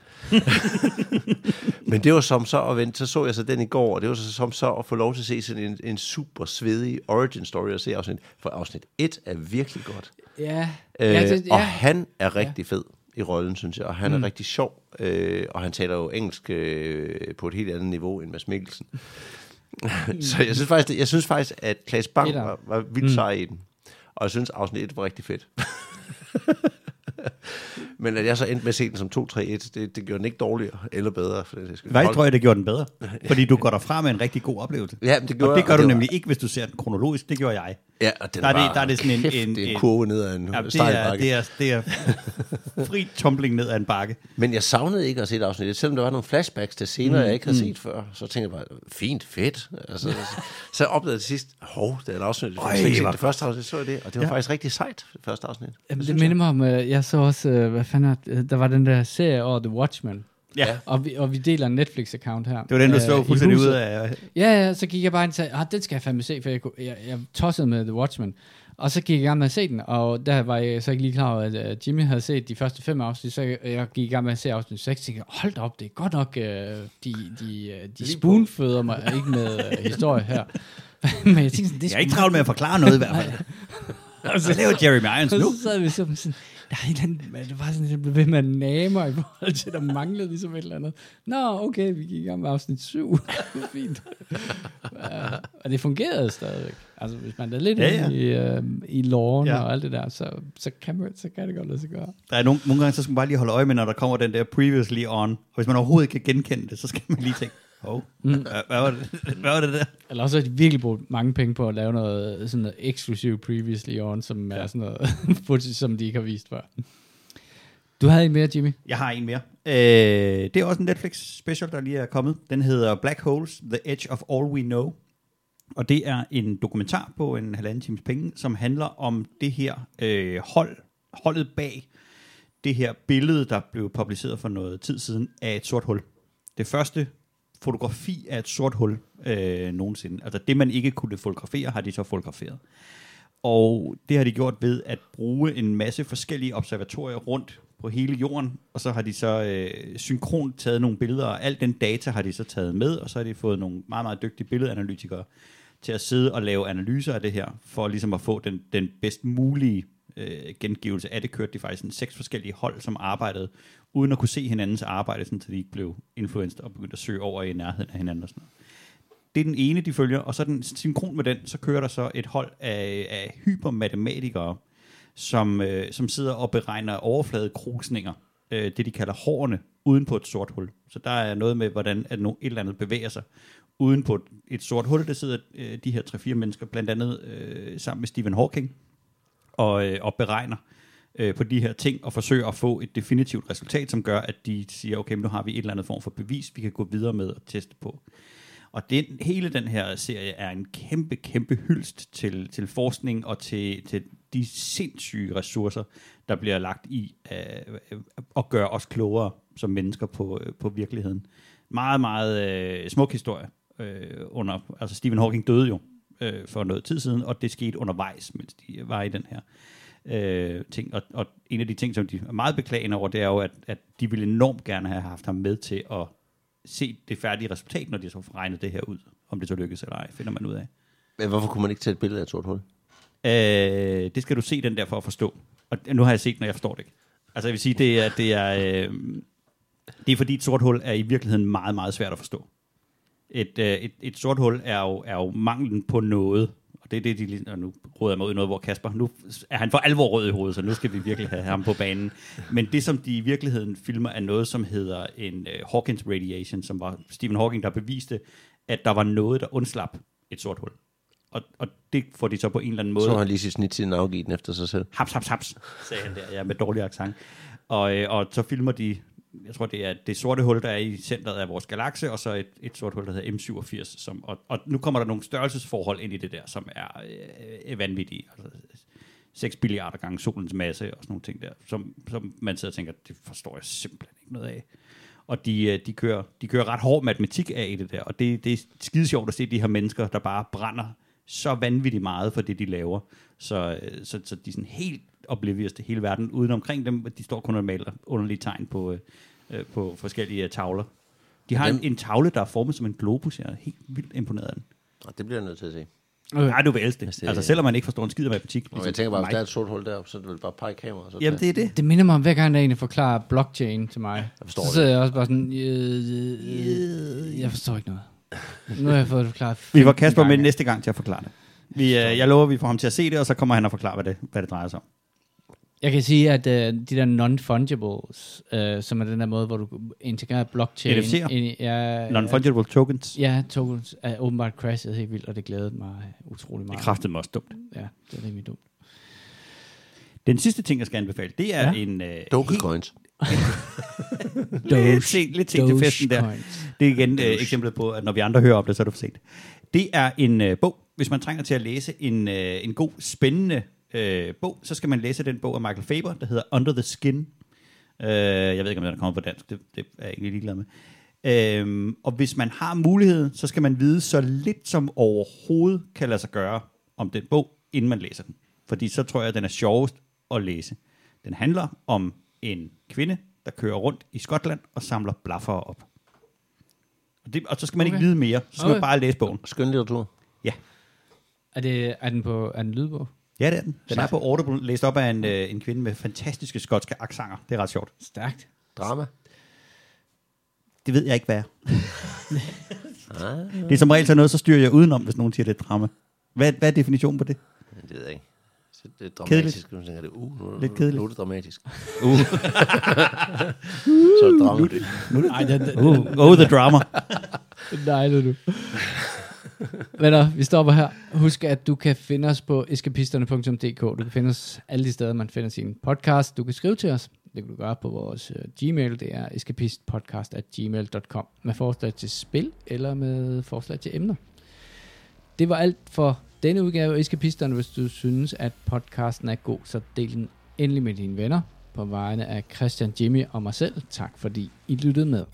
*laughs* Men det var som så at vente, så så jeg så den i går, og det var så som så at få lov til at se sådan en, en super svedig origin story og se afsnit, for afsnit 1 er virkelig godt. Ja. Øh, ja, det, Og ja. han er rigtig fed i rollen, synes jeg, og han Mm. er rigtig sjov, øh, og han taler jo engelsk øh, på et helt andet niveau end Mads Mikkelsen. *laughs* så jeg synes faktisk, det, jeg synes faktisk at Klaas Bang var, var vildt Mm. sej i den. Og jeg synes, afsnit 1 var rigtig fedt. *laughs* Men at jeg så endte med at se den som 2-3-1, det, det gjorde den ikke dårligere eller bedre. For det, Hvad tror jeg, det gjorde den bedre? *laughs* Fordi du går derfra med en rigtig god oplevelse. Ja, det gjorde og det jeg, gør og du det var- nemlig ikke, hvis du ser den kronologisk. Det gjorde jeg. Ja, og den Der er det- var, der er det sådan en- kæft, en- det er en en- kurve ned ad en Ja, ja, det, er, det, er, det *laughs* er fri tumbling ned ad en bakke. Men jeg savnede ikke at se et afsnit, selvom der var nogle flashbacks til scener, Mm, jeg ikke havde set før. Så tænkte jeg bare, fint, fedt. Altså, *laughs* så, så jeg opdagede til sidst, hov, det er et afsnit. Jeg Øj, hvor- det første afsnit, så jeg det, og det var Ja. faktisk rigtig sejt, det første afsnit. Jamen, det synes minder mig om, øh, jeg så også, øh, hvad fanden er det? der var den der serie over The Watchmen. Ja, Og vi, og vi deler en Netflix-account her. det var den, du øh, så fuldstændig ud af. Ja, ja, så gik jeg bare ind og sagde, ah, den skal jeg fandme se, for jeg, kunne- jeg, jeg tossede med The Watchmen. Og så gik jeg i gang med at se den, og der var jeg så ikke lige klar over, at uh, Jimmy havde set de første fem afsnit, så jeg, jeg gik i gang med at se afsnit 6, og tænkte, jeg, hold op, det er godt nok, uh, de, de, uh, de spoonføder mig ikke med uh, historie her. *laughs* Men jeg tænkte sådan, det Jeg er ikke travlt med at forklare noget i hvert fald. *laughs* Hvad laver Jeremy Irons Og nu? så sad vi sådan, sådan der er det var sådan, jeg blev ved med at name mig i forhold til, der manglede ligesom et eller andet. Nå, okay, vi gik i gang med afsnit 7. *laughs* Fint. Ja, og det fungerede stadigvæk. Altså, hvis man er lidt Ja, ja, i, øh, i loven ja. og alt det der, så, så, kan man, så kan det godt lade sig gøre. Der er nogle, nogle gange, så skal man bare lige holde øje med, når der kommer den der previously on. Og hvis man overhovedet ikke kan genkende det, så skal man lige tænke, hov, oh, Mm. hvad, hvad, var det, *laughs* hvad var det der? Eller også har de virkelig brugt mange penge på at lave noget, sådan noget eksklusiv previously on, som ja. er sådan noget *laughs* footage, som de ikke har vist før. Du havde en mere, Jimmy? Jeg har en mere. Øh, det er også en Netflix special, der lige er kommet. Den hedder Black Holes, The Edge of All We Know. Og det er en dokumentar på en halvanden times penge, som handler om det her øh, hold, holdet bag det her billede, der blev publiceret for noget tid siden af et sort hul. Det første fotografi af et sort hul øh, nogensinde. Altså det, man ikke kunne fotografere, har de så fotograferet. Og det har de gjort ved at bruge en masse forskellige observatorier rundt på hele jorden, og så har de så øh, synkront taget nogle billeder, og al den data har de så taget med, og så har de fået nogle meget, meget dygtige billedanalytikere til at sidde og lave analyser af det her, for ligesom at få den, den bedst mulige øh, gengivelse af det, kørte de faktisk en seks forskellige hold, som arbejdede, uden at kunne se hinandens arbejde, sådan, så de ikke blev influenced og begyndte at søge over i nærheden af hinanden og sådan noget. Det er den ene, de følger, og så den synkron med den, så kører der så et hold af, af hypermatematikere, som, øh, som sidder og beregner overfladekrusninger, øh, det de kalder hårene, uden på et sort hul. Så der er noget med, hvordan at no, et eller andet bevæger sig uden på et, et sort hul. Der sidder øh, de her tre-fire mennesker, blandt andet øh, sammen med Stephen Hawking, og, øh, og beregner øh, Øh, på de her ting, og forsøger at få et definitivt resultat, som gør, at de siger, okay, men nu har vi et eller andet form for bevis, vi kan gå videre med og teste på. Og den, hele den her serie er en kæmpe, kæmpe hyldst til, til forskning og til, til de sindssyge ressourcer, der bliver lagt i øh, at gøre os klogere som mennesker på, øh, på virkeligheden. Meget, meget øh, smuk historie. Øh, under, altså Stephen Hawking døde jo øh, for noget tid siden, og det skete undervejs, mens de var i den her øh, ting. Og, og en af de ting, som de er meget beklagende over, det er jo, at, at de ville enormt gerne have haft ham med til at se det færdige resultat, når de så regnet det her ud. Om det så lykkes eller ej, finder man ud af. Men hvorfor kunne man ikke tage et billede af et sort hul? Øh, det skal du se den der for at forstå. Og nu har jeg set den, og jeg forstår det ikke. Altså jeg vil sige, det er, det er, øh, det er fordi et sort hul er i virkeligheden meget, meget svært at forstå. Et, øh, et, et sort hul er jo, er jo manglen på noget. Og det er det, de lige- og nu råder jeg mig ud i noget, hvor Kasper, nu er han for alvor rød i hovedet, så nu skal vi virkelig have ham på banen. Men det, som de i virkeligheden filmer, er noget, som hedder en uh, Hawkins radiation, som var Stephen Hawking, der beviste, at der var noget, der undslap et sort hul. Og, og det får de så på en eller anden måde. Så har han lige sit snit til en afgivet den efter sig selv. Haps, haps, haps, sagde han der, ja, med dårlig accent. Og, øh, og så filmer de, jeg tror det er det sorte hul, der er i centret af vores galakse, og så et, et sort hul, der hedder M87. Som, og, og nu kommer der nogle størrelsesforhold ind i det der, som er øh, vanvittige. Altså, 6 billiarder gange solens masse og sådan nogle ting der, som, som man sidder og tænker, det forstår jeg simpelthen ikke noget af. Og de, øh, de, kører, de kører ret hård matematik af i det der, og det, det er skide sjovt at se de her mennesker, der bare brænder så vanvittigt meget for det, de laver. Så, øh, så, så de er sådan helt oblivious til hele verden. Uden omkring dem, de står kun og maler underlige tegn på, øh, øh, på forskellige øh, tavler. De har en, en tavle, der er formet som en globus. Jeg er helt vildt imponeret af den. Og det bliver jeg nødt til at se. Nej, du vil elske det. Altså, det- Altså, selvom man ikke forstår en skid af matematik. Og jeg tænker bare, hvis der er et sort hul deroppe, så er det vel bare pege kamera. Så Jamen, det er det. Det minder mig om, hver gang der egentlig forklarer blockchain til mig. Jeg forstår så det. sidder jeg også bare sådan, øh, øh, jeg forstår ikke noget. Nu har jeg fået det forklaret. Vi får 15 Kasper med næste gang til at forklare det. Vi, øh, jeg lover, vi får ham til at se det, og så kommer han og forklare, hvad det, hvad det drejer sig om. Jeg kan sige, at øh, de der non-fungibles, øh, som er den der måde, hvor du integrerer blockchain. NFC'er? ind i- Ja, Non-fungible tokens. Ja, tokens er åbenbart crashet helt vildt, og det glædede mig utrolig Det meget. er kraftigt også dumt. Ja, det er rimelig dumt. Den sidste ting, jeg skal anbefale, det er Ja. ja. en... Øh, Dogecoins. *laughs* lidt sent, lidt sent til festen der. Det er igen øh, eksemplet på, at når vi andre hører om det, så er det for sent. Det er en øh, bog. Hvis man trænger til at læse en, øh, en god, spændende øh, bog, så skal man læse den bog af Michael Faber, der hedder Under the Skin. Øh, jeg ved ikke, om den er kommet på dansk. Det, det er jeg egentlig ligeglad med. Øhm, og hvis man har mulighed, så skal man vide så lidt som overhovedet kan lade sig gøre om den bog, inden man læser den. Fordi så tror jeg, at den er sjovest at læse. Den handler om en kvinde, der kører rundt i Skotland og samler blaffer op. Og, det, og så skal man okay. Ikke vide mere. Så skal okay. Man bare læse bogen. Skønlitteratur. Ja. Er, det, er den på er den lydbog? Ja, det er den. Den er på Audible, læst op af en, øh, en kvinde med fantastiske skotske aksanger. Det er ret sjovt. Stærkt. Drama. Det ved jeg ikke, hvad er. det er som regel sådan noget, så styrer jeg udenom, hvis nogen siger, det er drama. Hvad, hvad er definitionen på det? Det ved jeg ikke. Så det er Kedeligt. dramatisk. Nu tænker det, uh, nu, Lidt nu, kedeligt. Nu er det dramatisk. Uh. så er det drama. Nej, den, den, Oh, oh the drama. Nej, det er du. Venner, vi stopper her. Husk, at du kan finde os på eskapisterne.dk. Du kan finde os alle de steder, man finder sin podcast. Du kan skrive til os. Det kan du gøre på vores uh, Gmail. Det er eskapistpodcast.gmail.com med forslag til spil eller med forslag til emner. Det var alt for denne udgave af Eskapisterne. Hvis du synes, at podcasten er god, så del den endelig med dine venner. På vegne af Christian, Jimmy og mig selv. Tak fordi I lyttede med.